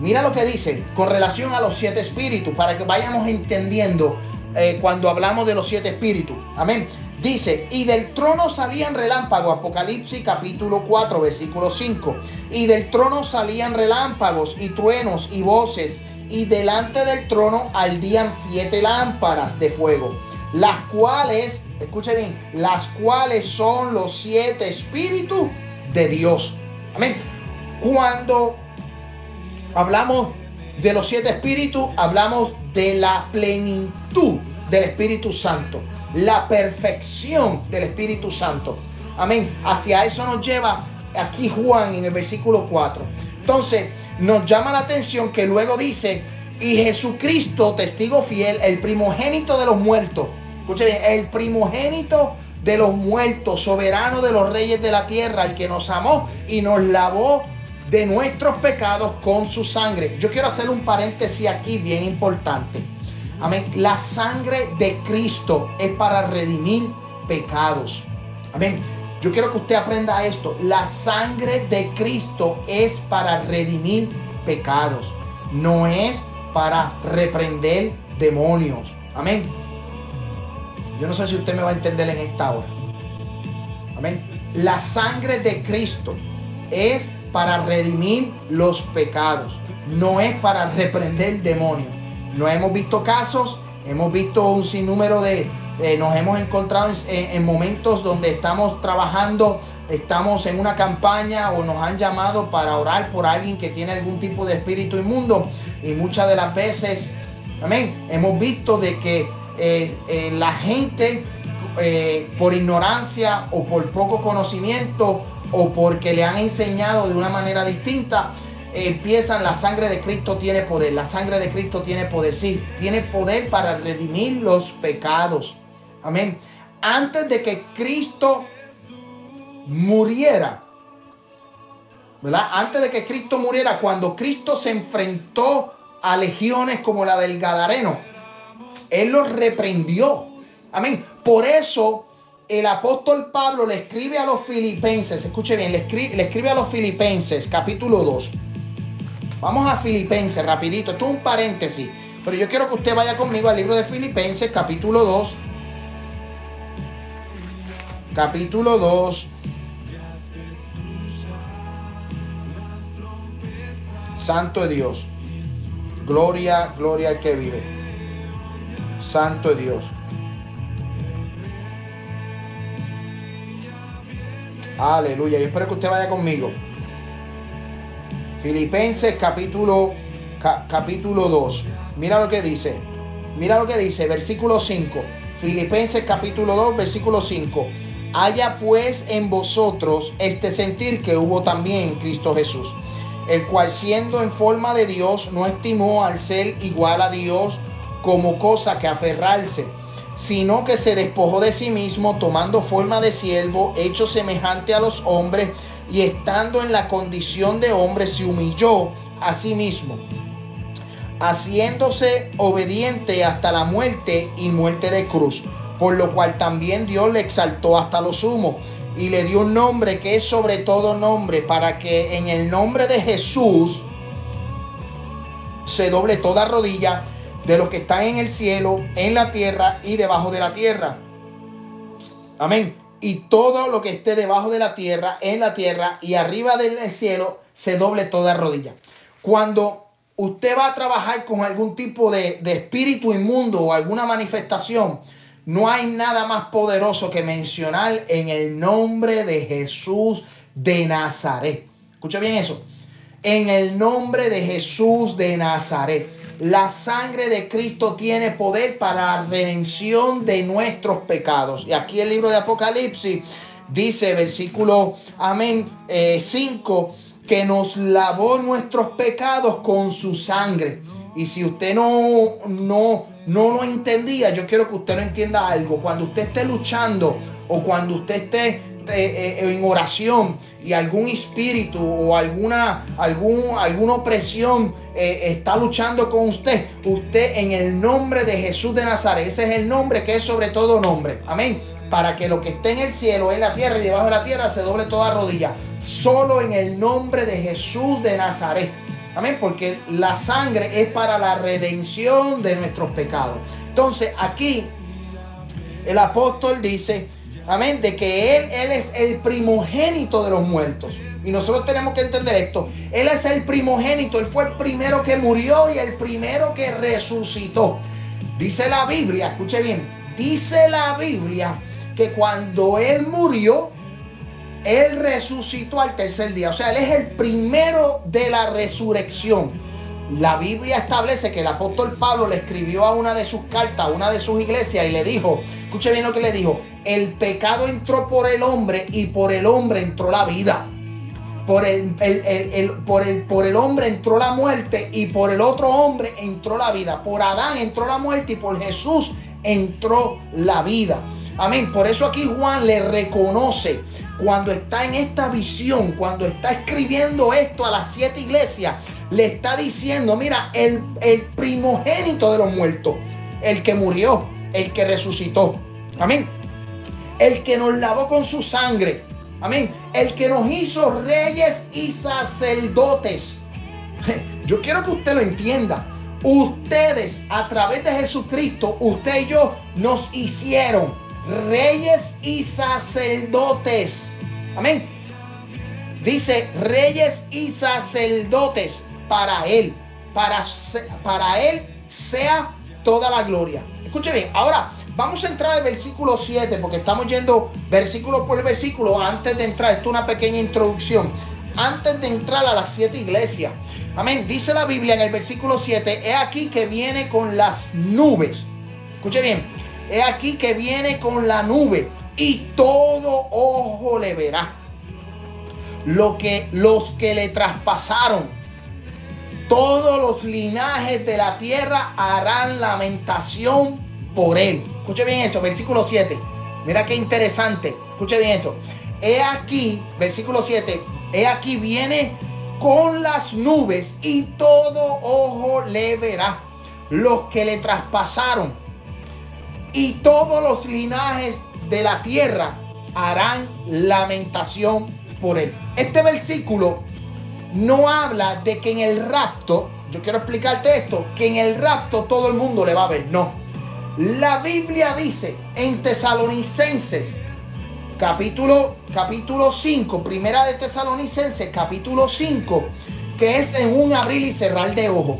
Mira lo que dice con relación a los siete espíritus, para que vayamos entendiendo eh, cuando hablamos de los siete espíritus. Amén. Dice, y del trono salían relámpagos, Apocalipsis capítulo 4, versículo 5. Y del trono salían relámpagos y truenos y voces, y delante del trono ardían siete lámparas de fuego, las cuales, escuche bien, las cuales son los siete espíritus de Dios. Amén. Cuando hablamos de los siete espíritus, hablamos de la plenitud del Espíritu Santo la perfección del Espíritu Santo. Amén. Hacia eso nos lleva aquí Juan en el versículo 4. Entonces, nos llama la atención que luego dice, y Jesucristo, testigo fiel, el primogénito de los muertos. Escuche bien, el primogénito de los muertos, soberano de los reyes de la tierra, el que nos amó y nos lavó de nuestros pecados con su sangre. Yo quiero hacer un paréntesis aquí bien importante. Amén. La sangre de Cristo es para redimir pecados. Amén. Yo quiero que usted aprenda esto. La sangre de Cristo es para redimir pecados. No es para reprender demonios. Amén. Yo no sé si usted me va a entender en esta hora. Amén. La sangre de Cristo es para redimir los pecados. No es para reprender demonios. No hemos visto casos, hemos visto un sinnúmero de, nos hemos encontrado en, momentos donde estamos trabajando, estamos en una campaña o nos han llamado para orar por alguien que tiene algún tipo de espíritu inmundo. Y muchas de las veces, amén, hemos visto de que eh, eh, la gente eh, por ignorancia o por poco conocimiento o porque le han enseñado de una manera distinta, empiezan, la sangre de Cristo tiene poder, la sangre de Cristo tiene poder, sí, tiene poder para redimir los pecados. Amén. Antes de que Cristo muriera, ¿verdad? Antes de que Cristo muriera, cuando Cristo se enfrentó a legiones como la del Gadareno, Él los reprendió. Amén. Por eso el apóstol Pablo le escribe a los filipenses, escuche bien, le escribe, a los filipenses, capítulo 2 Vamos a Filipenses, rapidito. Esto es un paréntesis. Pero yo quiero que usted vaya conmigo al libro de Filipenses, capítulo 2. Capítulo 2. Santo Dios. Gloria, gloria al que vive. Santo Dios. Aleluya. Yo espero que usted vaya conmigo. Filipenses capítulo, capítulo 2. Mira lo que dice. Mira lo que dice, versículo 5. Filipenses capítulo 2, versículo 5. Haya pues en vosotros este sentir que hubo también en Cristo Jesús, el cual siendo en forma de Dios no estimó al ser igual a Dios como cosa que aferrarse, sino que se despojó de sí mismo tomando forma de siervo, hecho semejante a los hombres, y estando en la condición de hombre se humilló a sí mismo, haciéndose obediente hasta la muerte y muerte de cruz, por lo cual también Dios le exaltó hasta lo sumo y le dio un nombre que es sobre todo nombre, para que en el nombre de Jesús se doble toda rodilla de los que están en el cielo, en la tierra y debajo de la tierra. Amén y todo lo que esté debajo de la tierra, en la tierra y arriba del cielo, se doble toda rodilla. Cuando usted va a trabajar con algún tipo de, de espíritu inmundo o alguna manifestación, no hay nada más poderoso que mencionar en el nombre de Jesús de Nazaret. Escucha bien eso. En el nombre de Jesús de Nazaret. La sangre de Cristo tiene poder para la redención de nuestros pecados. Y aquí el libro de Apocalipsis dice, versículo, amén, 5, eh, que nos lavó nuestros pecados con su sangre. Y si usted no, no, no lo entendía, yo quiero que usted lo entienda algo. Cuando usted esté luchando o cuando usted esté eh, eh, en oración y algún espíritu o alguna, algún, alguna opresión eh, está luchando con usted, usted en el nombre de Jesús de Nazaret, ese es el nombre que es sobre todo nombre. Amén. Para que lo que esté en el cielo, en la tierra y debajo de la tierra se doble toda rodilla. Solo en el nombre de Jesús de Nazaret. Amén. Porque la sangre es para la redención de nuestros pecados. Entonces aquí el apóstol dice Amén. De que Él, Él es el primogénito de los muertos. Y nosotros tenemos que entender esto. Él es el primogénito. Él fue el primero que murió y el primero que resucitó. Dice la Biblia, escuche bien. Dice la Biblia que cuando Él murió, Él resucitó al tercer día. O sea, Él es el primero de la resurrección. La Biblia establece que el apóstol Pablo le escribió a una de sus cartas, a una de sus iglesias, y le dijo, escuche bien lo que le dijo, el pecado entró por el hombre y por el hombre entró la vida. Por el, por, el, por el hombre entró la muerte y por el otro hombre entró la vida. Por Adán entró la muerte y por Jesús entró la vida. Amén. Por eso aquí Juan le reconoce cuando está en esta visión, cuando está escribiendo esto a las siete iglesias, le está diciendo, mira, el, el primogénito de los muertos, el que murió, el que resucitó. Amén. El que nos lavó con su sangre. Amén. El que nos hizo reyes y sacerdotes. Yo quiero que usted lo entienda. Ustedes, a través de Jesucristo, usted y yo nos hicieron reyes y sacerdotes. Amén. Dice reyes y sacerdotes para Él. Para, para Él sea toda la gloria. Escuche bien, ahora vamos a entrar al versículo 7 porque estamos yendo versículo por versículo antes de entrar. Esto es una pequeña introducción. Antes de entrar a las siete iglesias. Amén. Dice la Biblia en el versículo 7, he aquí que viene con las nubes. Escuche bien, he aquí que viene con la nube y todo ojo le verá. Lo que los que le traspasaron, todos los linajes de la tierra harán lamentación por él. Escuche bien eso, versículo 7. Mira qué interesante. Escuche bien eso. He aquí, versículo 7. He aquí viene con las nubes y todo ojo le verá. Los que le traspasaron y todos los linajes de la tierra harán lamentación por él. Este versículo no habla de que en el rapto, yo quiero explicarte esto, que en el rapto todo el mundo le va a ver. No. La Biblia dice en Tesalonicenses, capítulo, capítulo 5, primera de Tesalonicenses, capítulo 5, que es en un abrir y cerrar de ojo.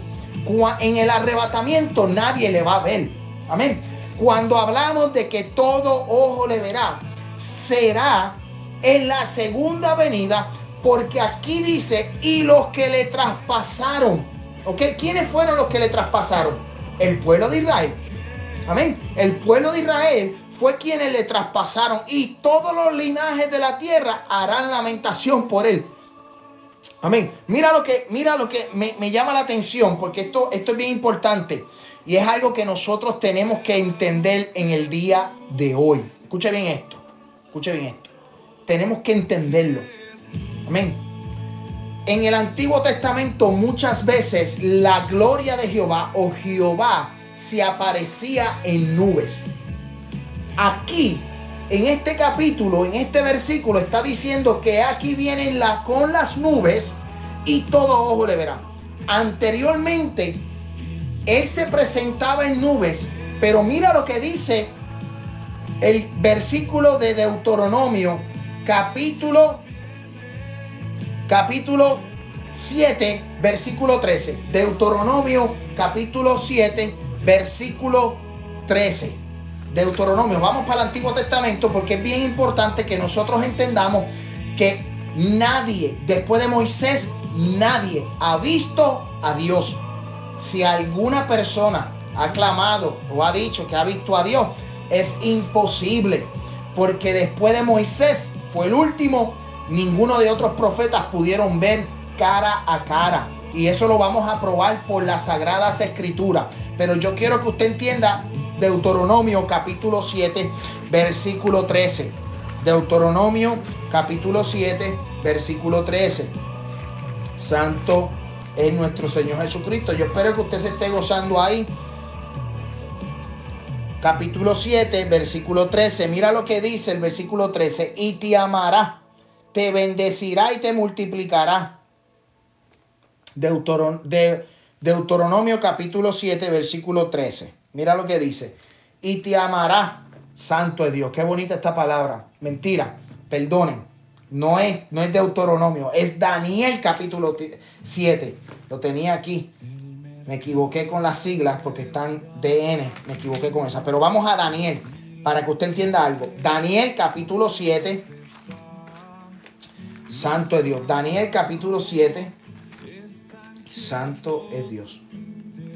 En el arrebatamiento nadie le va a ver. Amén. Cuando hablamos de que todo ojo le verá, será en la segunda venida, porque aquí dice, y los que le traspasaron. ¿Ok? ¿Quiénes fueron los que le traspasaron? El pueblo de Israel. Amén. El pueblo de Israel fue quienes le traspasaron y todos los linajes de la tierra harán lamentación por él. Amén. Mira lo que, mira lo que me, me llama la atención, porque esto, esto es bien importante. Y es algo que nosotros tenemos que entender en el día de hoy. Escuche bien esto. Escuche bien esto. Tenemos que entenderlo. En el Antiguo Testamento muchas veces la gloria de Jehová o Jehová se aparecía en nubes. Aquí, en este capítulo, en este versículo, está diciendo que aquí vienen con las nubes y todo ojo le verá. Anteriormente él se presentaba en nubes, pero mira lo que dice el versículo de Deuteronomio, capítulo, capítulo 7, versículo 13. Deuteronomio, capítulo 7, versículo 13. Deuteronomio, vamos para el Antiguo Testamento porque es bien importante que nosotros entendamos que nadie, después de Moisés, nadie ha visto a Dios. Si alguna persona ha clamado o ha dicho que ha visto a Dios, es imposible. Porque después de Moisés fue el último, ninguno de otros profetas pudieron ver cara a cara. Y eso lo vamos a probar por las sagradas escrituras. Pero yo quiero que usted entienda Deuteronomio capítulo 7, versículo 13. Deuteronomio capítulo 7, versículo 13. Santo es nuestro Señor Jesucristo. Yo espero que usted se esté gozando ahí. Capítulo 7, versículo 13. Mira lo que dice el versículo 13. Y te amará, te bendecirá y te multiplicará. Deuteronomio capítulo 7, versículo 13. Mira lo que dice. Y te amará, santo de Dios. Qué bonita esta palabra. Mentira, perdonen. No es, no es Deuteronomio, es Daniel capítulo 7. Lo tenía aquí. Me equivoqué con las siglas porque están DN. Me equivoqué con esas. Pero vamos a Daniel para que usted entienda algo. Daniel capítulo 7. Santo es Dios. Daniel capítulo 7. Santo es Dios.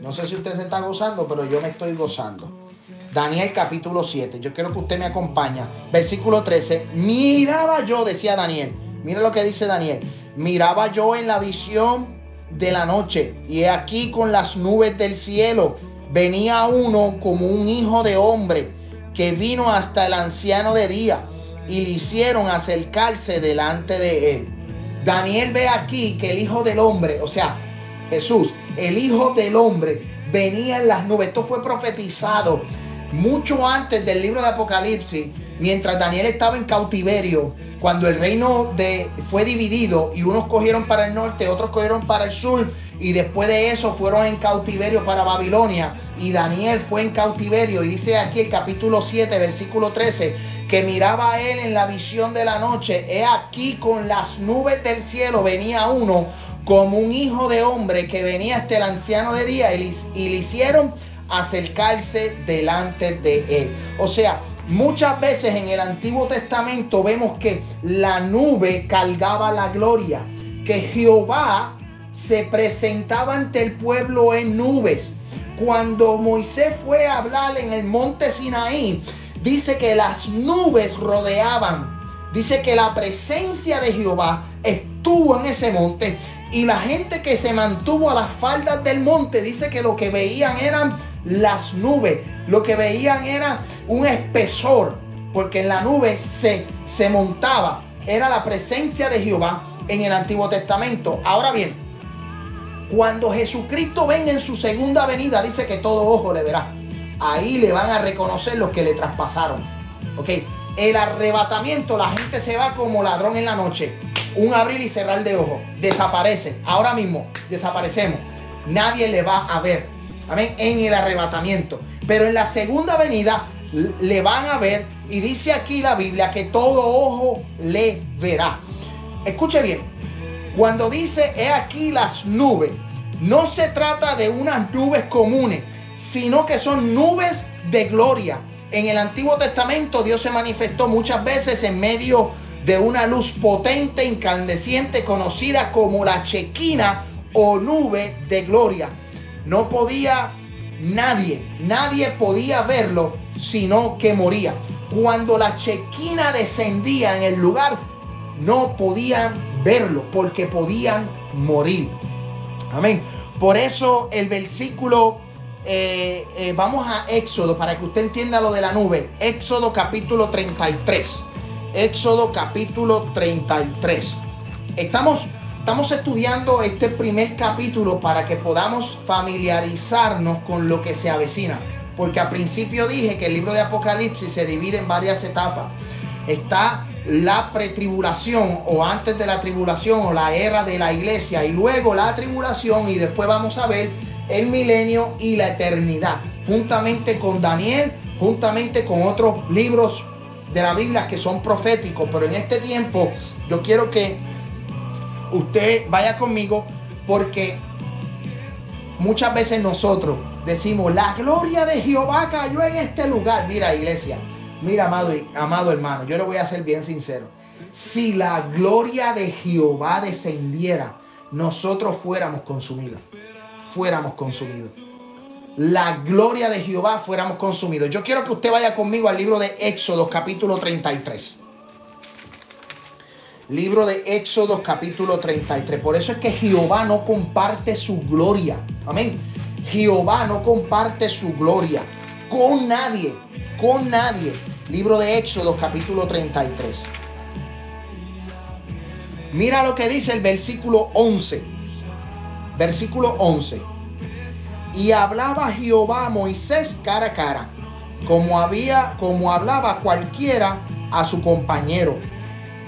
No sé si usted se está gozando, pero yo me estoy gozando. Daniel capítulo 7. Yo quiero que usted me acompañe. Versículo 13. Miraba yo, decía Daniel. Mira lo que dice Daniel. Miraba yo en la visión de la noche y aquí con las nubes del cielo venía uno como un hijo de hombre que vino hasta el anciano de día y le hicieron acercarse delante de él. Daniel ve aquí que el hijo del hombre, o sea, Jesús, el hijo del hombre, venía en las nubes. Esto fue profetizado mucho antes del libro de Apocalipsis, mientras Daniel estaba en cautiverio, cuando el reino de, fue dividido y unos cogieron para el norte, otros cogieron para el sur, y después de eso fueron en cautiverio para Babilonia, y Daniel fue en cautiverio, y dice aquí el capítulo 7, versículo 13, que miraba a él en la visión de la noche, he aquí con las nubes del cielo venía uno como un hijo de hombre que venía hasta el anciano de día y le hicieron acercarse delante de él. O sea, muchas veces en el Antiguo Testamento vemos que la nube cargaba la gloria, que Jehová se presentaba ante el pueblo en nubes. Cuando Moisés fue a hablar en el monte Sinaí, dice que las nubes rodeaban. Dice que la presencia de Jehová estuvo en ese monte y la gente que se mantuvo a las faldas del monte dice que lo que veían eran las nubes. Lo que veían era un espesor, porque en la nube se, se montaba. Era la presencia de Jehová en el Antiguo Testamento. Ahora bien, cuando Jesucristo venga en su segunda venida, dice que todo ojo le verá. Ahí le van a reconocer los que le traspasaron. Ok, el arrebatamiento, la gente se va como ladrón en la noche. Un abrir y cerrar de ojo. Desaparece. Ahora mismo desaparecemos. Nadie le va a ver. Amén. En el arrebatamiento. Pero en la segunda venida le van a ver. Y dice aquí la Biblia que todo ojo le verá. Escuche bien. Cuando dice, he aquí las nubes, no se trata de unas nubes comunes, sino que son nubes de gloria. En el Antiguo Testamento Dios se manifestó muchas veces en medio de una luz potente, incandesciente, conocida como la chequina o nube de gloria no podía nadie, nadie podía verlo, sino que moría. Cuando la chequina descendía en el lugar, no podían verlo porque podían morir. Amén. Por eso el versículo, eh, eh, vamos a Éxodo para que usted entienda lo de la nube. Éxodo capítulo 33. Éxodo capítulo 33. Estamos Estamos estudiando este primer capítulo para que podamos familiarizarnos con lo que se avecina. Porque al principio dije que el libro de Apocalipsis se divide en varias etapas. Está la pretribulación o antes de la tribulación o la era de la iglesia y luego la tribulación y después vamos a ver el milenio y la eternidad. Juntamente con Daniel juntamente con otros libros de la Biblia que son proféticos, pero en este tiempo yo quiero que usted vaya conmigo porque muchas veces nosotros decimos, la gloria de Jehová cayó en este lugar. Mira, iglesia, mira, amado, amado hermano, yo le voy a ser bien sincero. Si la gloria de Jehová descendiera, nosotros fuéramos consumidos. Fuéramos consumidos. La gloria de Jehová fuéramos consumidos. Yo quiero que usted vaya conmigo al libro de Éxodo capítulo 33. Libro de Éxodo capítulo 33. Por eso es que Jehová no comparte su gloria. Amén. Jehová no comparte su gloria con nadie. Con nadie. Libro de Éxodo capítulo 33. Mira lo que dice el versículo 11. Versículo 11. Y hablaba Jehová a Moisés cara a cara, como había como hablaba cualquiera a su compañero.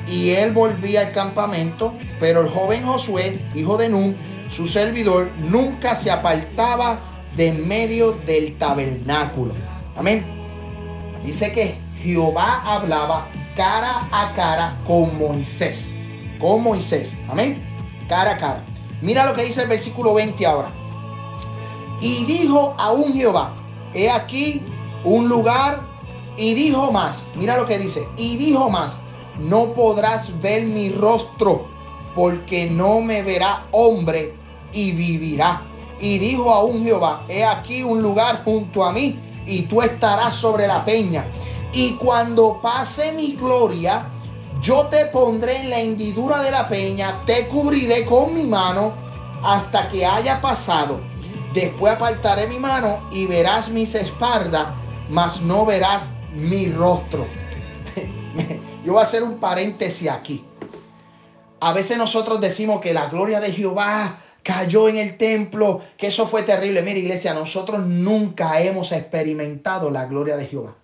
Y él volvía al campamento, pero el joven Josué, hijo de Nun, su servidor, nunca se apartaba de medio del tabernáculo. Amén. Dice que Jehová hablaba cara a cara con Moisés con Moisés. Amén. Cara a cara. Mira lo que dice el versículo 20 ahora. Y dijo a un Jehová, he aquí un lugar y dijo más. Mira lo que dice. Y dijo más, no podrás ver mi rostro porque no me verá hombre y vivirá. Y dijo a un Jehová, he aquí un lugar junto a mí y tú estarás sobre la peña. Y cuando pase mi gloria, yo te pondré en la hendidura de la peña, te cubriré con mi mano hasta que haya pasado. Después apartaré mi mano y verás mis espaldas, mas no verás mi rostro. Yo voy a hacer un paréntesis aquí. A veces nosotros decimos que la gloria de Jehová cayó en el templo, que eso fue terrible. Mira iglesia, nosotros nunca hemos experimentado la gloria de Jehová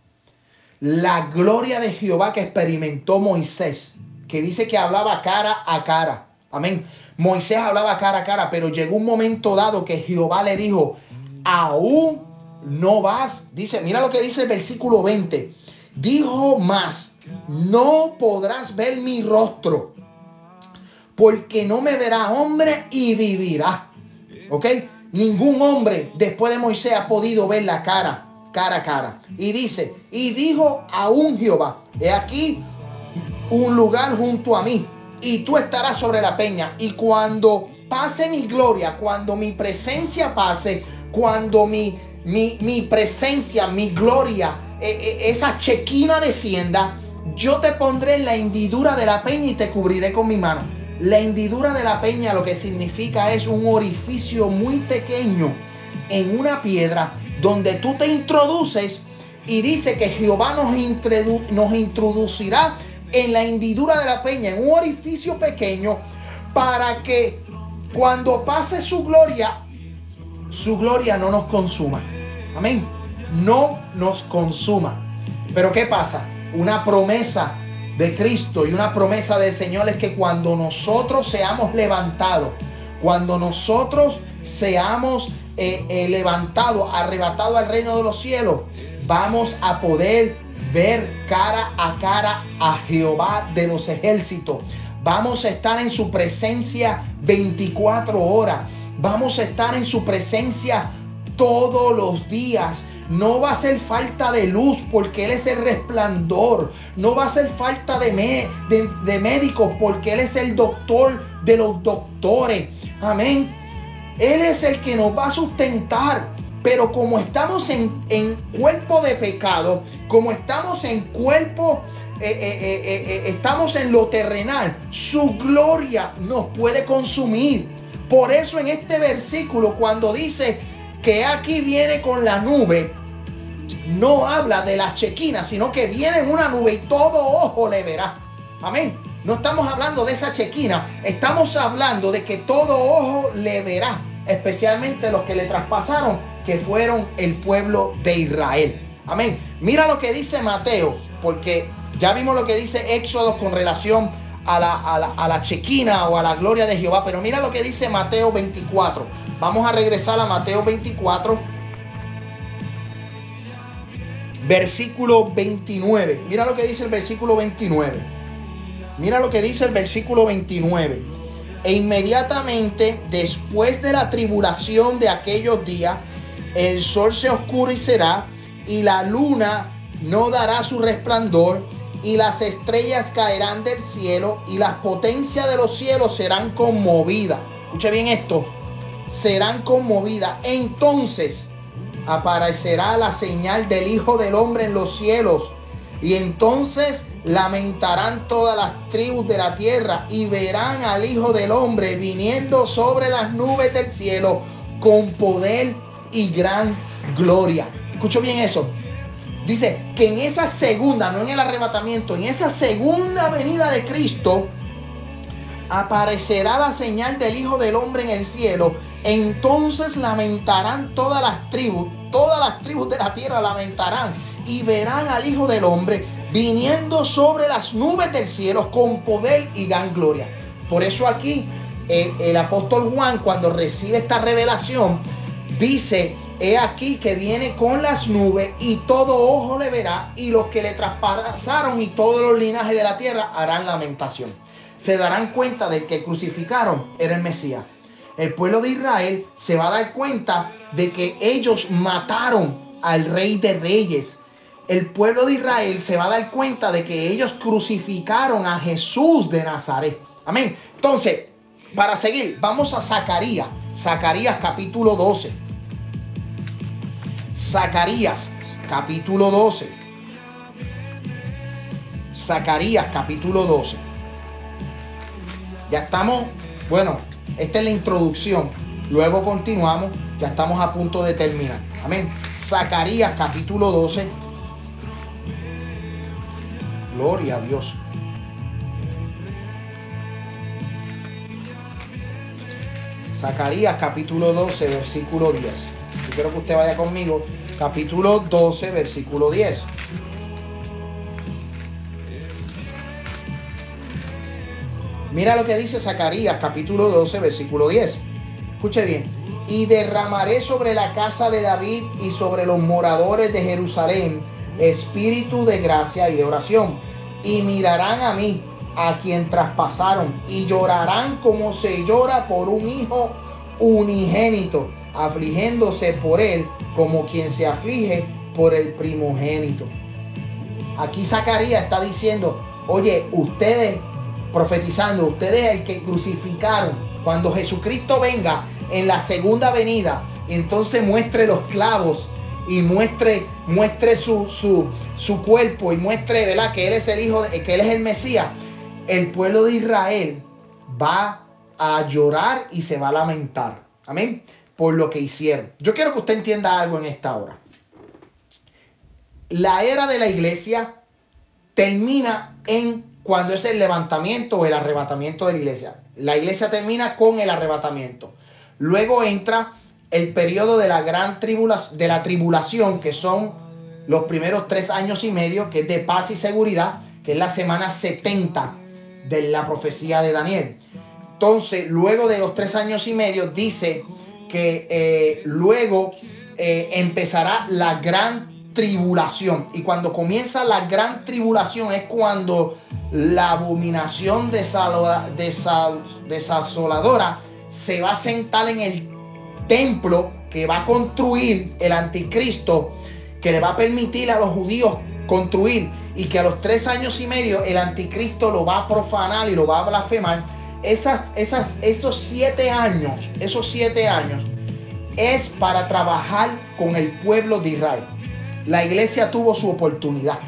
la gloria de Jehová que experimentó Moisés, que dice que hablaba cara a cara. Amén. Moisés hablaba cara a cara, pero llegó un momento dado que Jehová le dijo, aún no vas. Dice, mira lo que dice el versículo 20. Dijo más, no podrás ver mi rostro, porque no me verá hombre y vivirá. ¿Ok? Ningún hombre después de Moisés ha podido ver la cara cara a cara. Y dice, y dijo a un Jehová, he aquí un lugar junto a mí, y tú estarás sobre la peña. Y cuando pase mi gloria, cuando mi presencia pase, cuando mi, mi, presencia, mi gloria, e, e, esa chequina descienda, yo te pondré en la hendidura de la peña y te cubriré con mi mano. La hendidura de la peña lo que significa es un orificio muy pequeño en una piedra donde tú te introduces y dice que Jehová nos, introducirá en la hendidura de la peña, en un orificio pequeño, para que cuando pase su gloria, su gloria no nos consuma. Amén. No nos consuma. Pero ¿qué pasa? Una promesa de Cristo y una promesa del Señor es que cuando nosotros seamos levantados, cuando nosotros seamos eh, eh, levantado, arrebatado al reino de los cielos, vamos a poder ver cara a cara a Jehová de los ejércitos. Vamos a estar en su presencia 24 horas. Vamos a estar en su presencia todos los días. No va a ser falta de luz porque Él es el resplandor. No va a ser falta de, de, de médicos porque Él es el doctor de los doctores. Amén. Él es el que nos va a sustentar. Pero como estamos en, cuerpo de pecado, como estamos en cuerpo, eh, eh, eh, estamos en lo terrenal, su gloria nos puede consumir. Por eso en este versículo, cuando dice que aquí viene con la nube, no habla de la chequina, sino que viene en una nube y todo ojo le verá. Amén. No estamos hablando de esa chequina, estamos hablando de que todo ojo le verá, especialmente los que le traspasaron, que fueron el pueblo de Israel. Amén. Mira lo que dice Mateo, porque ya vimos lo que dice Éxodo con relación a la, a la, chequina o a la gloria de Jehová, pero mira lo que dice Mateo 24. Vamos a regresar a Mateo 24. versículo 29. Mira lo que dice el versículo 29. Mira lo que dice el versículo 29. E inmediatamente después de la tribulación de aquellos días, el sol se oscurecerá y la luna no dará su resplandor y las estrellas caerán del cielo y las potencias de los cielos serán conmovidas. Escuche bien esto, serán conmovidas. Entonces aparecerá la señal del Hijo del Hombre en los cielos. Y entonces lamentarán todas las tribus de la tierra y verán al Hijo del Hombre viniendo sobre las nubes del cielo con poder y gran gloria. Escucho bien eso. Dice que en esa segunda, no en el arrebatamiento, en esa segunda venida de Cristo, aparecerá la señal del Hijo del Hombre en el cielo. Entonces lamentarán todas las tribus, todas las tribus de la tierra lamentarán y verán al Hijo del Hombre viniendo sobre las nubes del cielo con poder y gran gloria. Por eso aquí el, el apóstol Juan cuando recibe esta revelación dice He aquí que viene con las nubes y todo ojo le verá y los que le traspasaron y todos los linajes de la tierra harán lamentación. Se darán cuenta de que crucificaron era el Mesías. El pueblo de Israel se va a dar cuenta de que ellos mataron al rey de reyes. El pueblo de Israel se va a dar cuenta de que ellos crucificaron a Jesús de Nazaret. Amén. Entonces, para seguir, vamos a Zacarías. Zacarías capítulo 12. Zacarías capítulo 12. Zacarías capítulo 12. Ya estamos, bueno, esta es la introducción. Luego continuamos, ya estamos a punto de terminar. Amén. Zacarías capítulo 12. Gloria a Dios. Zacarías capítulo 12, versículo 10 quiero que usted vaya conmigo, capítulo 12, versículo 10. Mira lo que dice Zacarías, capítulo 12, versículo 10. Escuche bien. Y derramaré sobre la casa de David y sobre los moradores de Jerusalén espíritu de gracia y de oración. Y mirarán a mí, a quien traspasaron, y llorarán como se llora por un hijo unigénito afligiéndose por él como quien se aflige por el primogénito. Aquí Zacarías está diciendo, oye, ustedes profetizando, ustedes el que crucificaron, cuando Jesucristo venga en la segunda venida, entonces muestre los clavos y muestre, muestre su, su, su cuerpo y muestre ¿verdad? que Él es el Hijo, que Él es el Mesías, el pueblo de Israel va a llorar y se va a lamentar. Amén por lo que hicieron. Yo quiero que usted entienda algo en esta hora. La era de la iglesia termina en cuando es el levantamiento o el arrebatamiento de la iglesia. La iglesia termina con el arrebatamiento. Luego entra el periodo de la gran tribulación, de la tribulación, que son los primeros tres años y medio, que es de paz y seguridad, que es la semana 70 de la profecía de Daniel. Entonces, luego de los tres años y medio, dice que eh, luego eh, empezará la gran tribulación. Y cuando comienza la gran tribulación es cuando la abominación desasoladora se va a sentar en el templo que va a construir el anticristo, que le va a permitir a los judíos construir y que a los tres años y medio el anticristo lo va a profanar y lo va a blasfemar esas, esos siete años, esos siete años es para trabajar con el pueblo de Israel. La iglesia tuvo su oportunidad.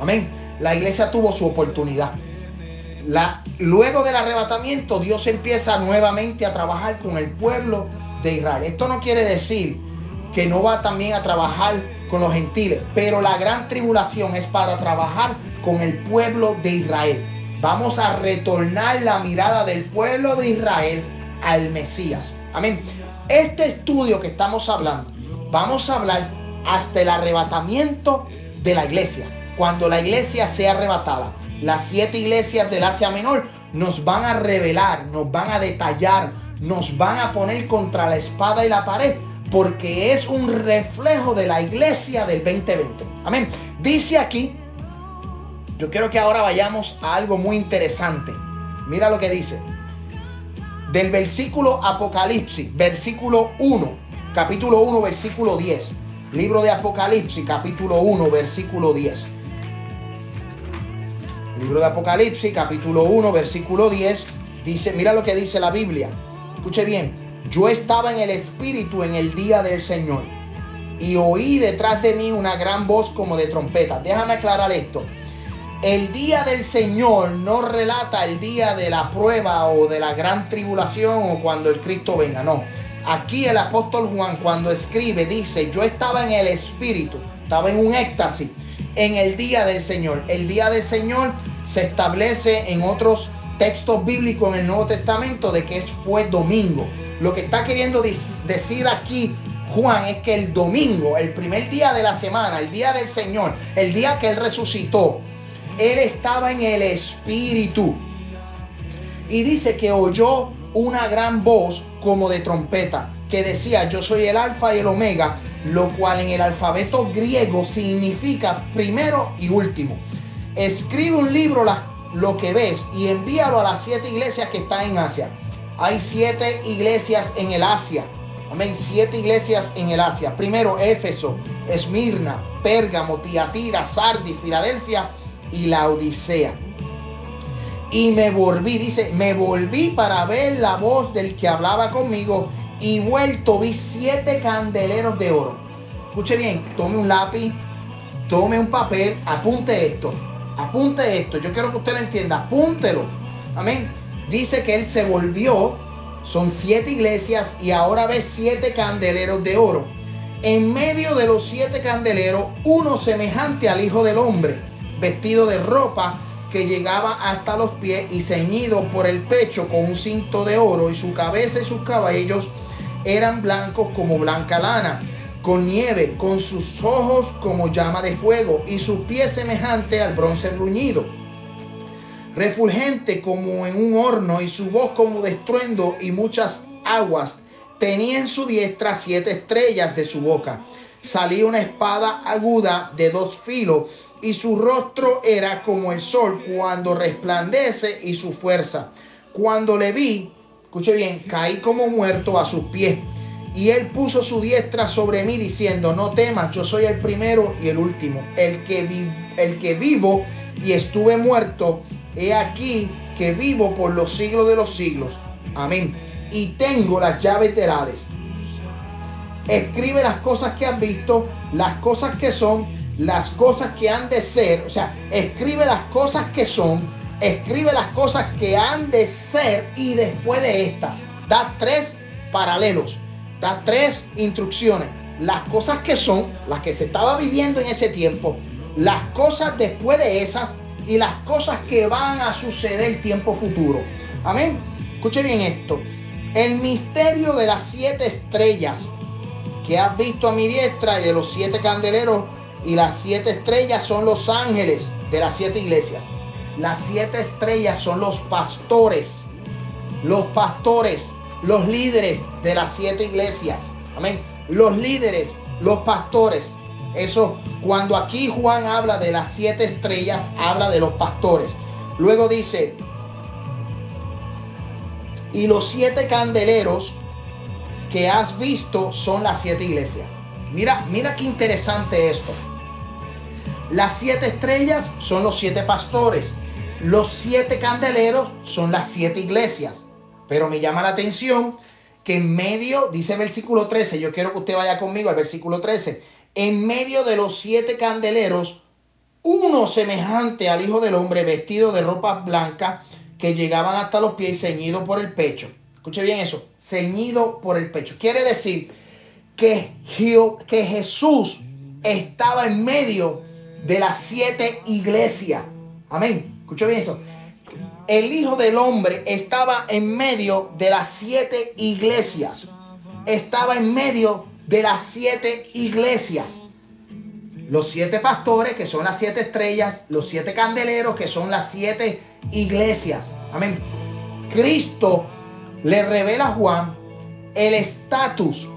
Amén. La iglesia tuvo su oportunidad. La, luego del arrebatamiento, Dios empieza nuevamente a trabajar con el pueblo de Israel. Esto no quiere decir que no va también a trabajar con los gentiles, pero la gran tribulación es para trabajar con el pueblo de Israel. Vamos a retornar la mirada del pueblo de Israel al Mesías. Amén. Este estudio que estamos hablando, vamos a hablar hasta el arrebatamiento de la iglesia. Cuando la iglesia sea arrebatada, las siete iglesias del Asia Menor nos van a revelar, nos van a detallar, nos van a poner contra la espada y la pared porque es un reflejo de la iglesia del 2020. Amén. Dice aquí, yo quiero que ahora vayamos a algo muy interesante. Mira lo que dice. Del versículo Apocalipsis, versículo 1, capítulo 1, versículo 10. Libro de Apocalipsis, capítulo 1, versículo 10. Libro de Apocalipsis, capítulo 1, versículo 10. Dice, mira lo que dice la Biblia. Escuche bien. Yo estaba en el Espíritu en el día del Señor y oí detrás de mí una gran voz como de trompeta. Déjame aclarar esto. El día del Señor no relata el día de la prueba o de la gran tribulación o cuando el Cristo venga, no. Aquí el apóstol Juan cuando escribe dice, yo estaba en el Espíritu, estaba en un éxtasis en el día del Señor. El día del Señor se establece en otros textos bíblicos en el Nuevo Testamento de que fue domingo. Lo que está queriendo decir aquí Juan es que el domingo, el primer día de la semana, el día del Señor, el día que Él resucitó, Él estaba en el Espíritu. Y dice que oyó una gran voz como de trompeta que decía, yo soy el alfa y el omega, lo cual en el alfabeto griego significa primero y último. Escribe un libro lo que ves y envíalo a las siete iglesias que están en Asia. Hay siete iglesias en el Asia. Amén. Siete iglesias en el Asia. Primero Éfeso, Esmirna, Pérgamo, Tiatira, Sardis, Filadelfia y la Odisea. Y me volví, dice, me volví para ver la voz del que hablaba conmigo y vuelto vi siete candeleros de oro. Escuche bien, tome un lápiz, tome un papel, apunte esto, apunte esto. Yo quiero que usted lo entienda, apúntelo. Amén. Dice que él se volvió, son siete iglesias y ahora ve siete candeleros de oro. En medio de los siete candeleros, uno semejante al Hijo del Hombre, vestido de ropa que llegaba hasta los pies y ceñido por el pecho con un cinto de oro y su cabeza y sus cabellos eran blancos como blanca lana, con nieve, con sus ojos como llama de fuego y sus pies semejante al bronce bruñido, refulgente como en un horno y su voz como de estruendo y muchas aguas. Tenía en su diestra siete estrellas de su boca. Salía una espada aguda de dos filos y su rostro era como el sol cuando resplandece y su fuerza. Cuando le vi, escuche bien, caí como muerto a sus pies. Y él puso su diestra sobre mí diciendo, no temas, yo soy el primero y el último, el que, el que vivo y estuve muerto, he aquí que vivo por los siglos de los siglos. Amén. Y tengo las llaves de Hades. Escribe las cosas que has visto, las cosas que son las cosas que han de ser, o sea, escribe las cosas que son, escribe las cosas que han de ser y después de esta, da tres paralelos, da tres instrucciones. Las cosas que son, las que se estaba viviendo en ese tiempo, las cosas después de esas y las cosas que van a suceder tiempo futuro. Amén. Escuche bien esto. El misterio de las siete estrellas que has visto a mi diestra y de los siete candeleros y las siete estrellas son los ángeles de las siete iglesias. Las siete estrellas son los pastores. Los pastores, los líderes de las siete iglesias. Amén. Los líderes, los pastores. Eso, cuando aquí Juan habla de las siete estrellas, habla de los pastores. Luego dice, y los siete candeleros que has visto son las siete iglesias. Mira, mira qué interesante esto. Las siete estrellas son los siete pastores. Los siete candeleros son las siete iglesias. Pero me llama la atención que en medio, dice el versículo 13, yo quiero que usted vaya conmigo al versículo 13, en medio de los siete candeleros, uno semejante al Hijo del Hombre vestido de ropas blancas que llegaban hasta los pies ceñido por el pecho. Escuche bien eso, ceñido por el pecho. Quiere decir que, que Jesús estaba en medio de las siete iglesias. Amén. Escucha bien eso. El Hijo del Hombre estaba en medio de las siete iglesias. Estaba en medio de las siete iglesias. Los siete pastores, que son las siete estrellas. Los siete candeleros, que son las siete iglesias. Amén. Cristo le revela a Juan el estatus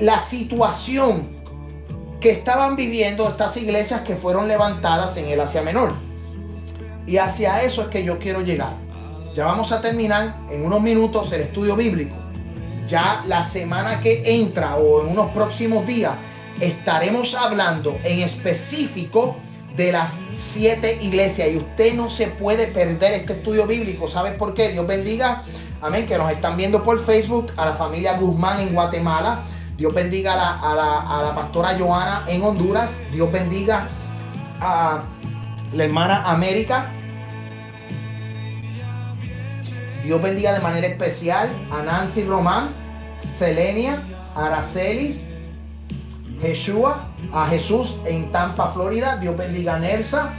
la situación que estaban viviendo estas iglesias que fueron levantadas en el Asia Menor. Y hacia eso es que yo quiero llegar. Ya vamos a terminar en unos minutos el estudio bíblico. Ya la semana que entra o en unos próximos días estaremos hablando en específico de las siete iglesias y usted no se puede perder este estudio bíblico. ¿Sabes por qué? Dios bendiga, amén, que nos están viendo por Facebook, a la familia Guzmán en Guatemala. Dios bendiga a la, pastora Joana en Honduras. Dios bendiga a la hermana América. Dios bendiga de manera especial a Nancy Román, Selenia, Aracelis, Yeshua, a Jesús en Tampa, Florida. Dios bendiga a Nersa.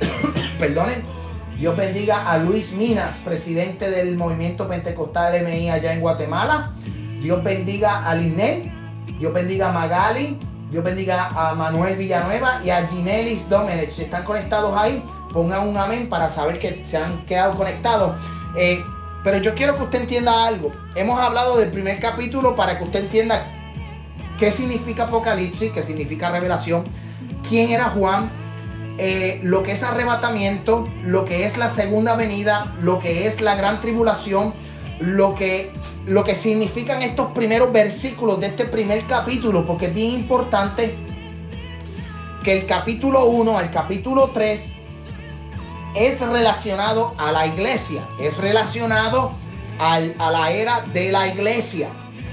Perdonen. Dios bendiga a Luis Minas, presidente del movimiento pentecostal MI allá en Guatemala. Dios bendiga a Linel. Dios bendiga a Magali. Dios bendiga a Manuel Villanueva y a Ginelis Domenech. Si están conectados ahí, pongan un amén para saber que se han quedado conectados. Eh, pero yo quiero que usted entienda algo. Hemos hablado del primer capítulo para que usted entienda qué significa Apocalipsis, qué significa revelación, quién era Juan, eh, lo que es arrebatamiento, lo que es la segunda venida, lo que es la gran tribulación, lo que, lo que significan estos primeros versículos de este primer capítulo, porque es bien importante que el capítulo 1 al capítulo 3 es relacionado a la iglesia, es relacionado a la era de la iglesia.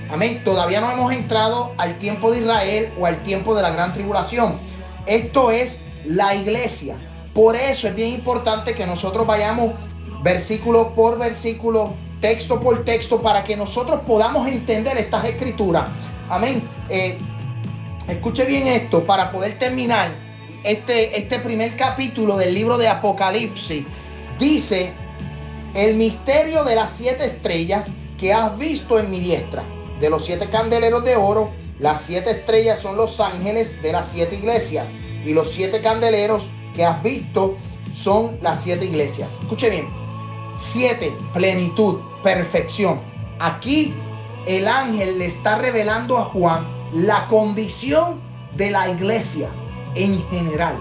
Amén. Todavía no hemos entrado al tiempo de Israel o al tiempo de la gran tribulación. Esto es la iglesia. Por eso es bien importante que nosotros vayamos versículo por versículo, texto por texto, para que nosotros podamos entender estas escrituras. Amén. Eh, escuche bien esto para poder terminar este, este primer capítulo del libro de Apocalipsis. Dice, el misterio de las siete estrellas que has visto en mi diestra de los siete candeleros de oro, las siete estrellas son los ángeles de las siete iglesias. Y los siete candeleros que has visto son las siete iglesias. Escuche bien. Siete, plenitud, perfección. Aquí el ángel le está revelando a Juan la condición de la iglesia en general.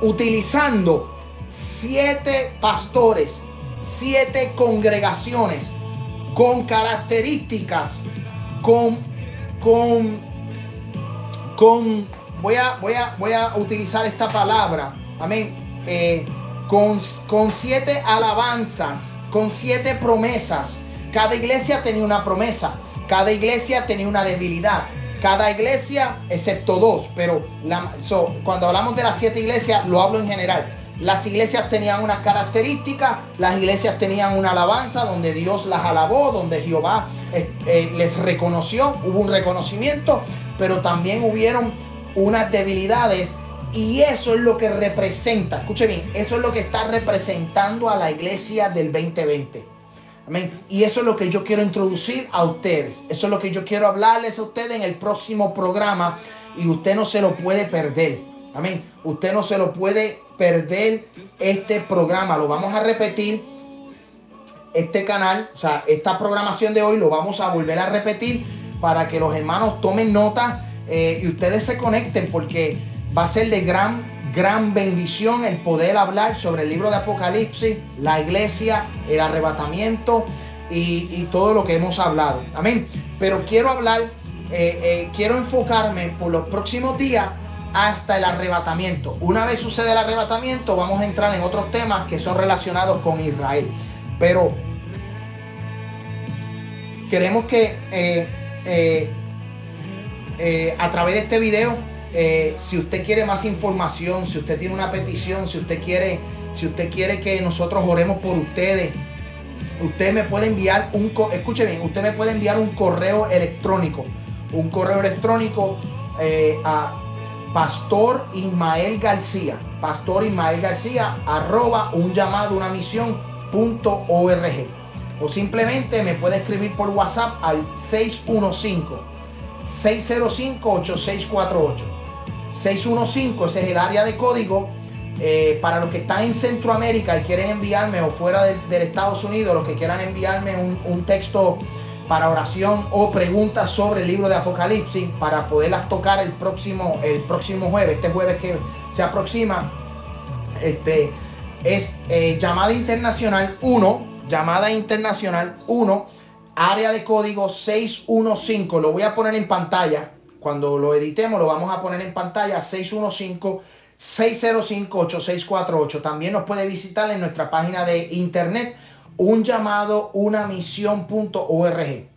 Utilizando siete pastores, siete congregaciones con características con, con, con, voy a, voy a, voy a utilizar esta palabra, amén, eh, con, con siete alabanzas, con siete promesas. Cada iglesia tenía una promesa, cada iglesia tenía una debilidad, cada iglesia, excepto dos, pero cuando hablamos de las siete iglesias, lo hablo en general. Las iglesias tenían unas características, las iglesias tenían una alabanza donde Dios las alabó, donde Jehová eh, eh, les reconoció, hubo un reconocimiento, pero también hubieron unas debilidades y eso es lo que representa, escuche bien, eso es lo que está representando a la iglesia del 2020. Amén. Y eso es lo que yo quiero introducir a ustedes. Eso es lo que yo quiero hablarles a ustedes en el próximo programa y usted no se lo puede perder. Amén. Usted no se lo puede perder este programa. Lo vamos a repetir. Este canal, o sea, esta programación de hoy lo vamos a volver a repetir para que los hermanos tomen nota eh, y ustedes se conecten porque va a ser de gran, gran bendición el poder hablar sobre el libro de Apocalipsis, la iglesia, el arrebatamiento y, todo lo que hemos hablado. Amén. Pero quiero hablar, eh, eh, quiero enfocarme por los próximos días hasta el arrebatamiento. Una vez sucede el arrebatamiento, vamos a entrar en otros temas que son relacionados con Israel. Pero queremos que eh, a través de este video, si usted quiere más información, si usted tiene una petición, si usted quiere, si usted quiere que nosotros oremos por ustedes, usted me puede enviar un, escuche bien, usted me puede enviar un correo electrónico, un correo electrónico a Pastor Ismael García. Pastor Ismael García, arroba un llamado, una misión punto org. O simplemente me puede escribir por WhatsApp al 615-605-8648. 615, ese es el área de código. Eh, para los que están en Centroamérica y quieren enviarme o fuera del, Estados Unidos, los que quieran enviarme un, texto para oración o preguntas sobre el libro de Apocalipsis para poderlas tocar el próximo, el próximo jueves, este jueves que se aproxima. Este es eh, llamada internacional 1, llamada internacional 1, área de código 615. Lo voy a poner en pantalla. Cuando lo editemos, lo vamos a poner en pantalla 615. 605-8648. También nos puede visitar en nuestra página de internet un llamado, una misión.org.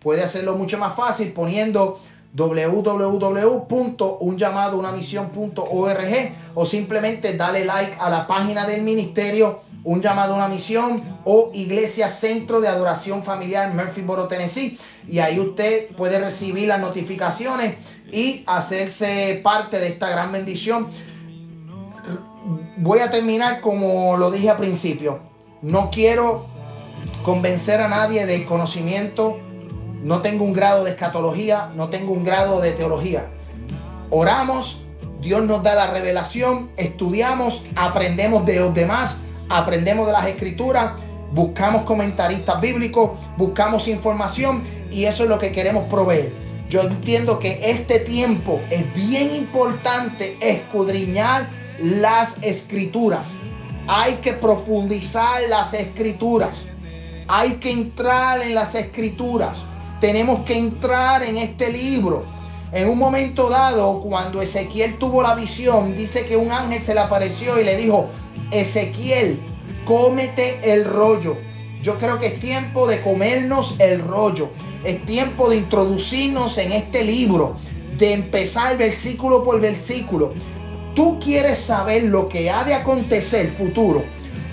Puede hacerlo mucho más fácil poniendo www.unllamadounamisión.org o simplemente dale like a la página del ministerio Un llamado a una misión o Iglesia Centro de Adoración Familiar Murphyboro, Tennessee y ahí usted puede recibir las notificaciones y hacerse parte de esta gran bendición. Voy a terminar como lo dije al principio. No quiero convencer a nadie del conocimiento. No tengo un grado de escatología, no tengo un grado de teología. Oramos, Dios nos da la revelación, estudiamos, aprendemos de los demás, aprendemos de las escrituras, buscamos comentaristas bíblicos, buscamos información y eso es lo que queremos proveer. Yo entiendo que este tiempo es bien importante escudriñar las escrituras. Hay que profundizar las escrituras. Hay que entrar en las escrituras. Tenemos que entrar en este libro. En un momento dado, cuando Ezequiel tuvo la visión, dice que un ángel se le apareció y le dijo, Ezequiel, cómete el rollo. Yo creo que es tiempo de comernos el rollo. Es tiempo de introducirnos en este libro, de empezar versículo por versículo tú quieres saber lo que ha de acontecer futuro,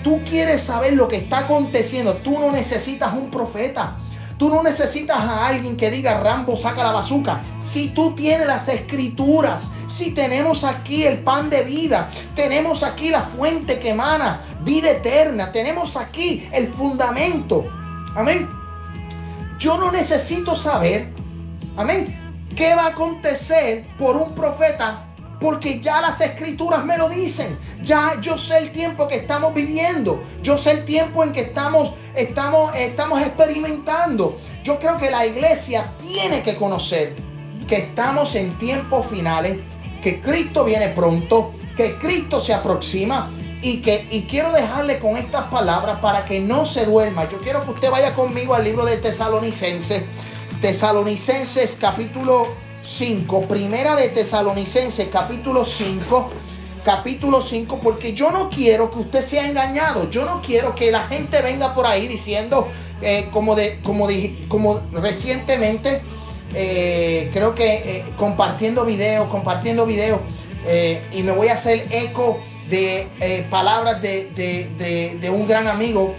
tú quieres saber lo que está aconteciendo, tú no necesitas un profeta. Tú no necesitas a alguien que diga Rambo saca la bazuca. Si tú tienes las escrituras, si tenemos aquí el pan de vida, tenemos aquí la fuente que emana vida eterna, tenemos aquí el fundamento. Amén. Yo no necesito saber, amén, qué va a acontecer por un profeta porque ya las escrituras me lo dicen. Ya yo sé el tiempo que estamos viviendo. Yo sé el tiempo en que estamos, estamos, estamos experimentando. Yo creo que la iglesia tiene que conocer que estamos en tiempos finales, que Cristo viene pronto, que Cristo se aproxima y que y quiero dejarle con estas palabras para que no se duerma. Yo quiero que usted vaya conmigo al libro de Tesalonicenses, Tesalonicenses capítulo 5, primera de Tesalonicenses, capítulo 5, capítulo 5, porque yo no quiero que usted sea engañado, yo no quiero que la gente venga por ahí diciendo, eh, como, de, como, como recientemente, eh, creo que eh, compartiendo videos, compartiendo videos, y me voy a hacer eco de palabras de, de, de, un gran amigo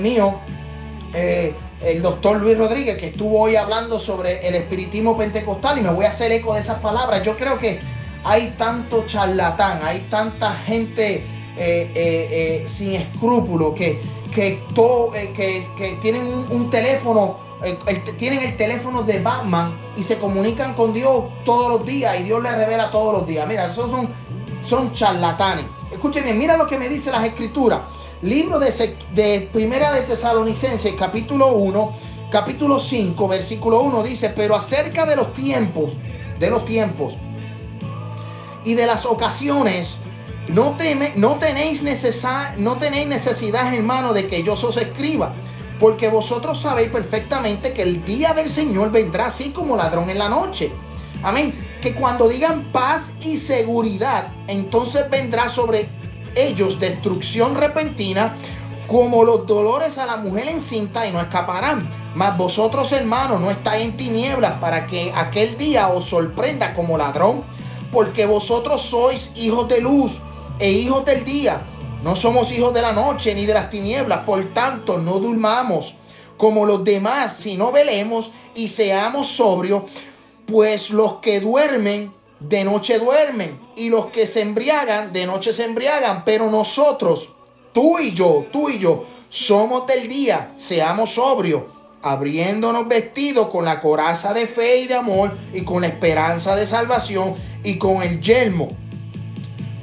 mío el doctor Luis Rodríguez, que estuvo hoy hablando sobre el espiritismo pentecostal, y me voy a hacer eco de esas palabras. Yo creo que hay tanto charlatán, hay tanta gente eh, eh, eh, sin escrúpulos que, que, todo, que, tienen un, teléfono, tienen el teléfono de Batman y se comunican con Dios todos los días y Dios les revela todos los días. Mira, esos son, son charlatanes. Escuchen bien, mira lo que me dice las escrituras. Libro de, de Primera de Tesalonicenses, capítulo 1, capítulo 5, versículo 1 dice, pero acerca de los tiempos, de los tiempos y de las ocasiones, no, teme, no, tenéis, no tenéis necesidad, hermano, de que yo os escriba, porque vosotros sabéis perfectamente que el día del Señor vendrá así como ladrón en la noche. Amén. Que cuando digan paz y seguridad, entonces vendrá sobre ellos destrucción repentina, como los dolores a la mujer encinta y no escaparán. Mas vosotros, hermanos, no estáis en tinieblas para que aquel día os sorprenda como ladrón, porque vosotros sois hijos de luz e hijos del día. No somos hijos de la noche ni de las tinieblas, por tanto, no durmamos como los demás, sino velemos y seamos sobrios, pues los que duermen de noche duermen y los que se embriagan, de noche se embriagan, pero nosotros, tú y yo, tú y yo, somos del día, seamos sobrios, abriéndonos vestidos con la coraza de fe y de amor y con la esperanza de salvación y con el yelmo.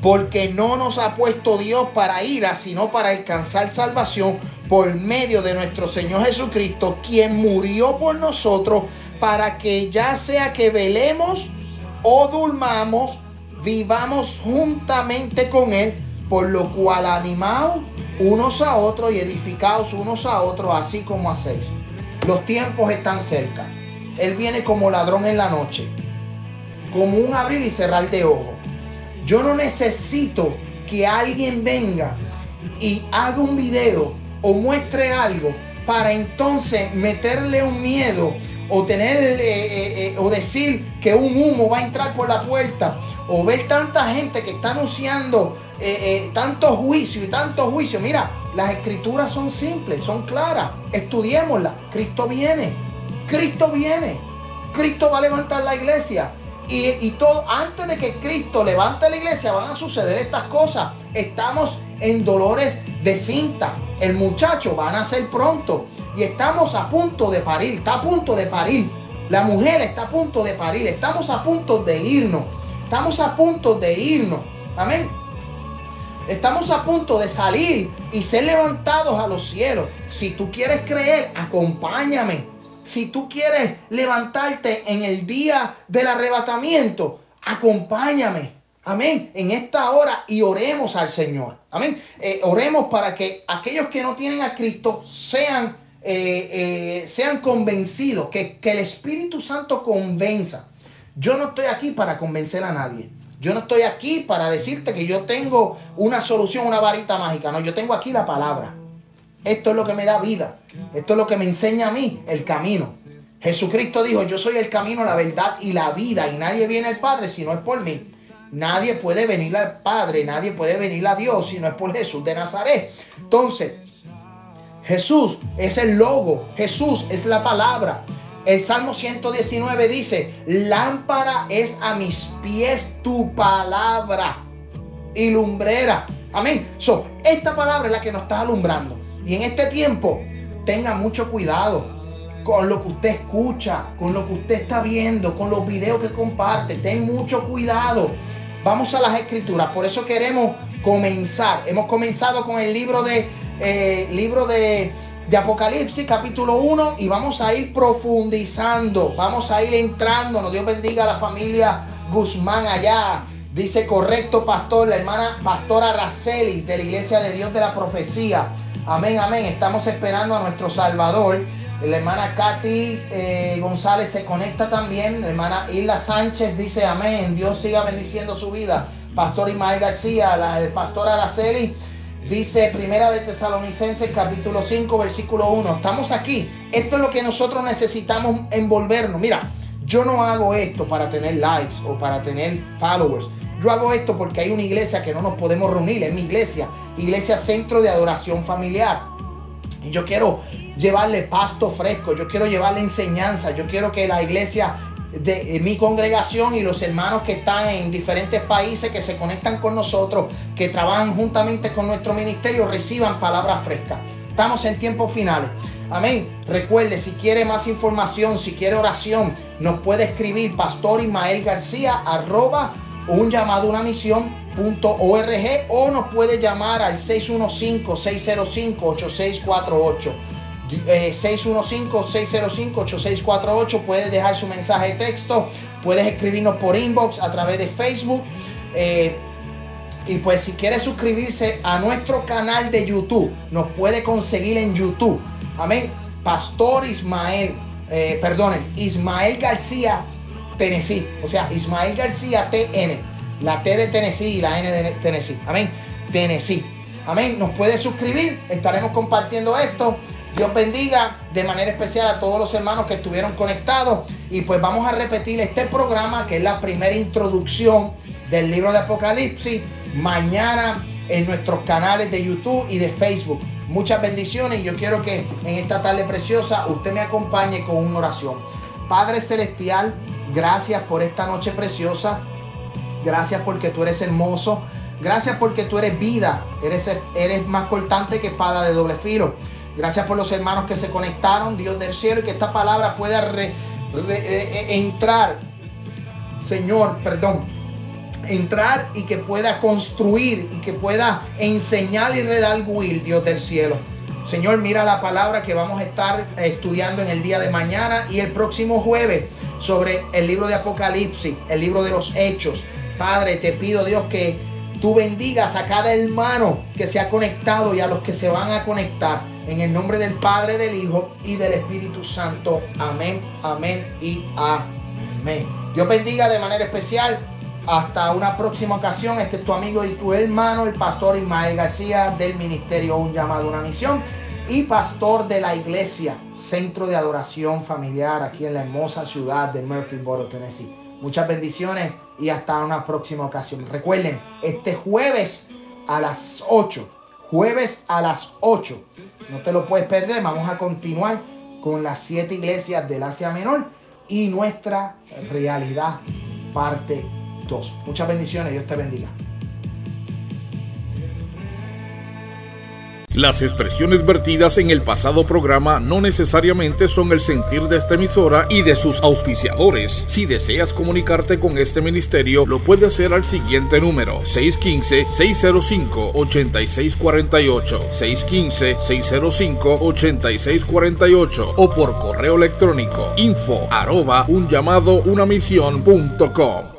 Porque no nos ha puesto Dios para ira, sino para alcanzar salvación por medio de nuestro Señor Jesucristo, quien murió por nosotros para que ya sea que velemos o durmamos, vivamos juntamente con Él, por lo cual animados unos a otros y edificados unos a otros, así como hacéis. Los tiempos están cerca. Él viene como ladrón en la noche, como un abrir y cerrar de ojos. Yo no necesito que alguien venga y haga un video o muestre algo para entonces meterle un miedo o tener eh, eh, eh, o decir que un humo va a entrar por la puerta o ver tanta gente que está anunciando tanto juicio y tanto juicio. Mira, las escrituras son simples, son claras. Estudiémoslas. Cristo viene. Cristo viene. Cristo va a levantar la iglesia. Y, todo, antes de que Cristo levante la iglesia, van a suceder estas cosas. Estamos en dolores de cinta. El muchacho va a nacer pronto y estamos a punto de parir, está a punto de parir. La mujer está a punto de parir, estamos a punto de irnos. Estamos a punto de irnos. Amén. Estamos a punto de salir y ser levantados a los cielos. Si tú quieres creer, acompáñame. Si tú quieres levantarte en el día del arrebatamiento, acompáñame. Amén. En esta hora y oremos al Señor. Amén. Eh, oremos para que aquellos que no tienen a Cristo sean eh, eh, sean convencidos, que, que el Espíritu Santo convenza. Yo no estoy aquí para convencer a nadie. Yo no estoy aquí para decirte que yo tengo una solución, una varita mágica. No, yo tengo aquí la palabra. Esto es lo que me da vida. Esto es lo que me enseña a mí el camino. Jesucristo dijo, yo soy el camino, la verdad y la vida. Y nadie viene al Padre si no es por mí. Nadie puede venir al Padre, nadie puede venir a Dios si no es por Jesús de Nazaret. Entonces, Jesús es el logo, Jesús es la palabra. El Salmo 119 dice, lámpara es a mis pies tu palabra y lumbrera. Amén. So, esta palabra es la que nos está alumbrando. Y en este tiempo, tenga mucho cuidado con lo que usted escucha, con lo que usted está viendo, con los videos que comparte. Ten mucho cuidado. Vamos a las escrituras. Por eso queremos comenzar. Hemos comenzado con el libro de eh, libro de, Apocalipsis, capítulo 1, y vamos a ir profundizando, vamos a ir entrando. Dios bendiga a la familia Guzmán allá. Dice correcto, pastor, la hermana pastora Racelis de la Iglesia de Dios de la Profecía. Amén, amén. Estamos esperando a nuestro Salvador. La hermana Katy eh, González se conecta también. La hermana Isla Sánchez dice amén. Dios siga bendiciendo su vida. Pastor Ismael García, el pastor Araceli Dice Primera de Tesalonicenses capítulo 5 versículo 1. Estamos aquí. Esto es lo que nosotros necesitamos envolvernos. Mira, yo no hago esto para tener likes o para tener followers. Yo hago esto porque hay una iglesia que no nos podemos reunir. Es mi iglesia. Iglesia Centro de Adoración Familiar. Y yo quiero llevarle pasto fresco. Yo quiero llevarle enseñanza. Yo quiero que la iglesia de mi congregación y los hermanos que están en diferentes países, que se conectan con nosotros, que trabajan juntamente con nuestro ministerio, reciban palabras frescas. Estamos en tiempos finales. Amén. Recuerde, si quiere más información, si quiere oración, nos puede escribir Pastor García arroba un llamado una misión o nos puede llamar al 615-605-8648. 615-605-8648. Eh, puedes dejar su mensaje de texto. Puedes escribirnos por inbox a través de Facebook. Eh, y pues si quieres suscribirse a nuestro canal de YouTube, nos puede conseguir en YouTube. Amén. Pastor Ismael, eh, perdonen, Ismael García Tennessee. O sea, Ismael García TN. La T de Tennessee y la N de Tennessee. Amén. Tennessee. Amén. Nos puede suscribir. Estaremos compartiendo esto. Dios bendiga de manera especial a todos los hermanos que estuvieron conectados. Y pues vamos a repetir este programa que es la primera introducción del libro de Apocalipsis. Mañana en nuestros canales de YouTube y de Facebook. Muchas bendiciones y yo quiero que en esta tarde preciosa usted me acompañe con una oración. Padre Celestial, gracias por esta noche preciosa. Gracias porque tú eres hermoso. Gracias porque tú eres vida. Eres, eres más cortante que espada de doble filo. Gracias por los hermanos que se conectaron, Dios del cielo, y que esta palabra pueda eh, eh, entrar, Señor, perdón, entrar y que pueda construir y que pueda enseñar y redarguir, Dios del cielo. Señor, mira la palabra que vamos a estar estudiando en el día de mañana y el próximo jueves sobre el libro de Apocalipsis, el libro de los Hechos. Padre, te pido Dios que tú bendigas a cada hermano que se ha conectado y a los que se van a conectar. En el nombre del Padre, del Hijo y del Espíritu Santo. Amén, amén y amén. Dios bendiga de manera especial. Hasta una próxima ocasión. Este es tu amigo y tu hermano, el pastor Ismael García del Ministerio Un Llamado, Una Misión y pastor de la iglesia Centro de Adoración Familiar aquí en la hermosa ciudad de Murphyboro, Tennessee. Muchas bendiciones y hasta una próxima ocasión. Recuerden, este jueves a las 8, jueves a las 8, no te lo puedes perder, vamos a continuar con las siete iglesias del Asia Menor y nuestra realidad parte 2. Muchas bendiciones, Dios te bendiga. Las expresiones vertidas en el pasado programa no necesariamente son el sentir de esta emisora y de sus auspiciadores. Si deseas comunicarte con este ministerio, lo puedes hacer al siguiente número: 615-605-8648, 615-605-8648 o por correo electrónico info arroba un llamado una misión punto com.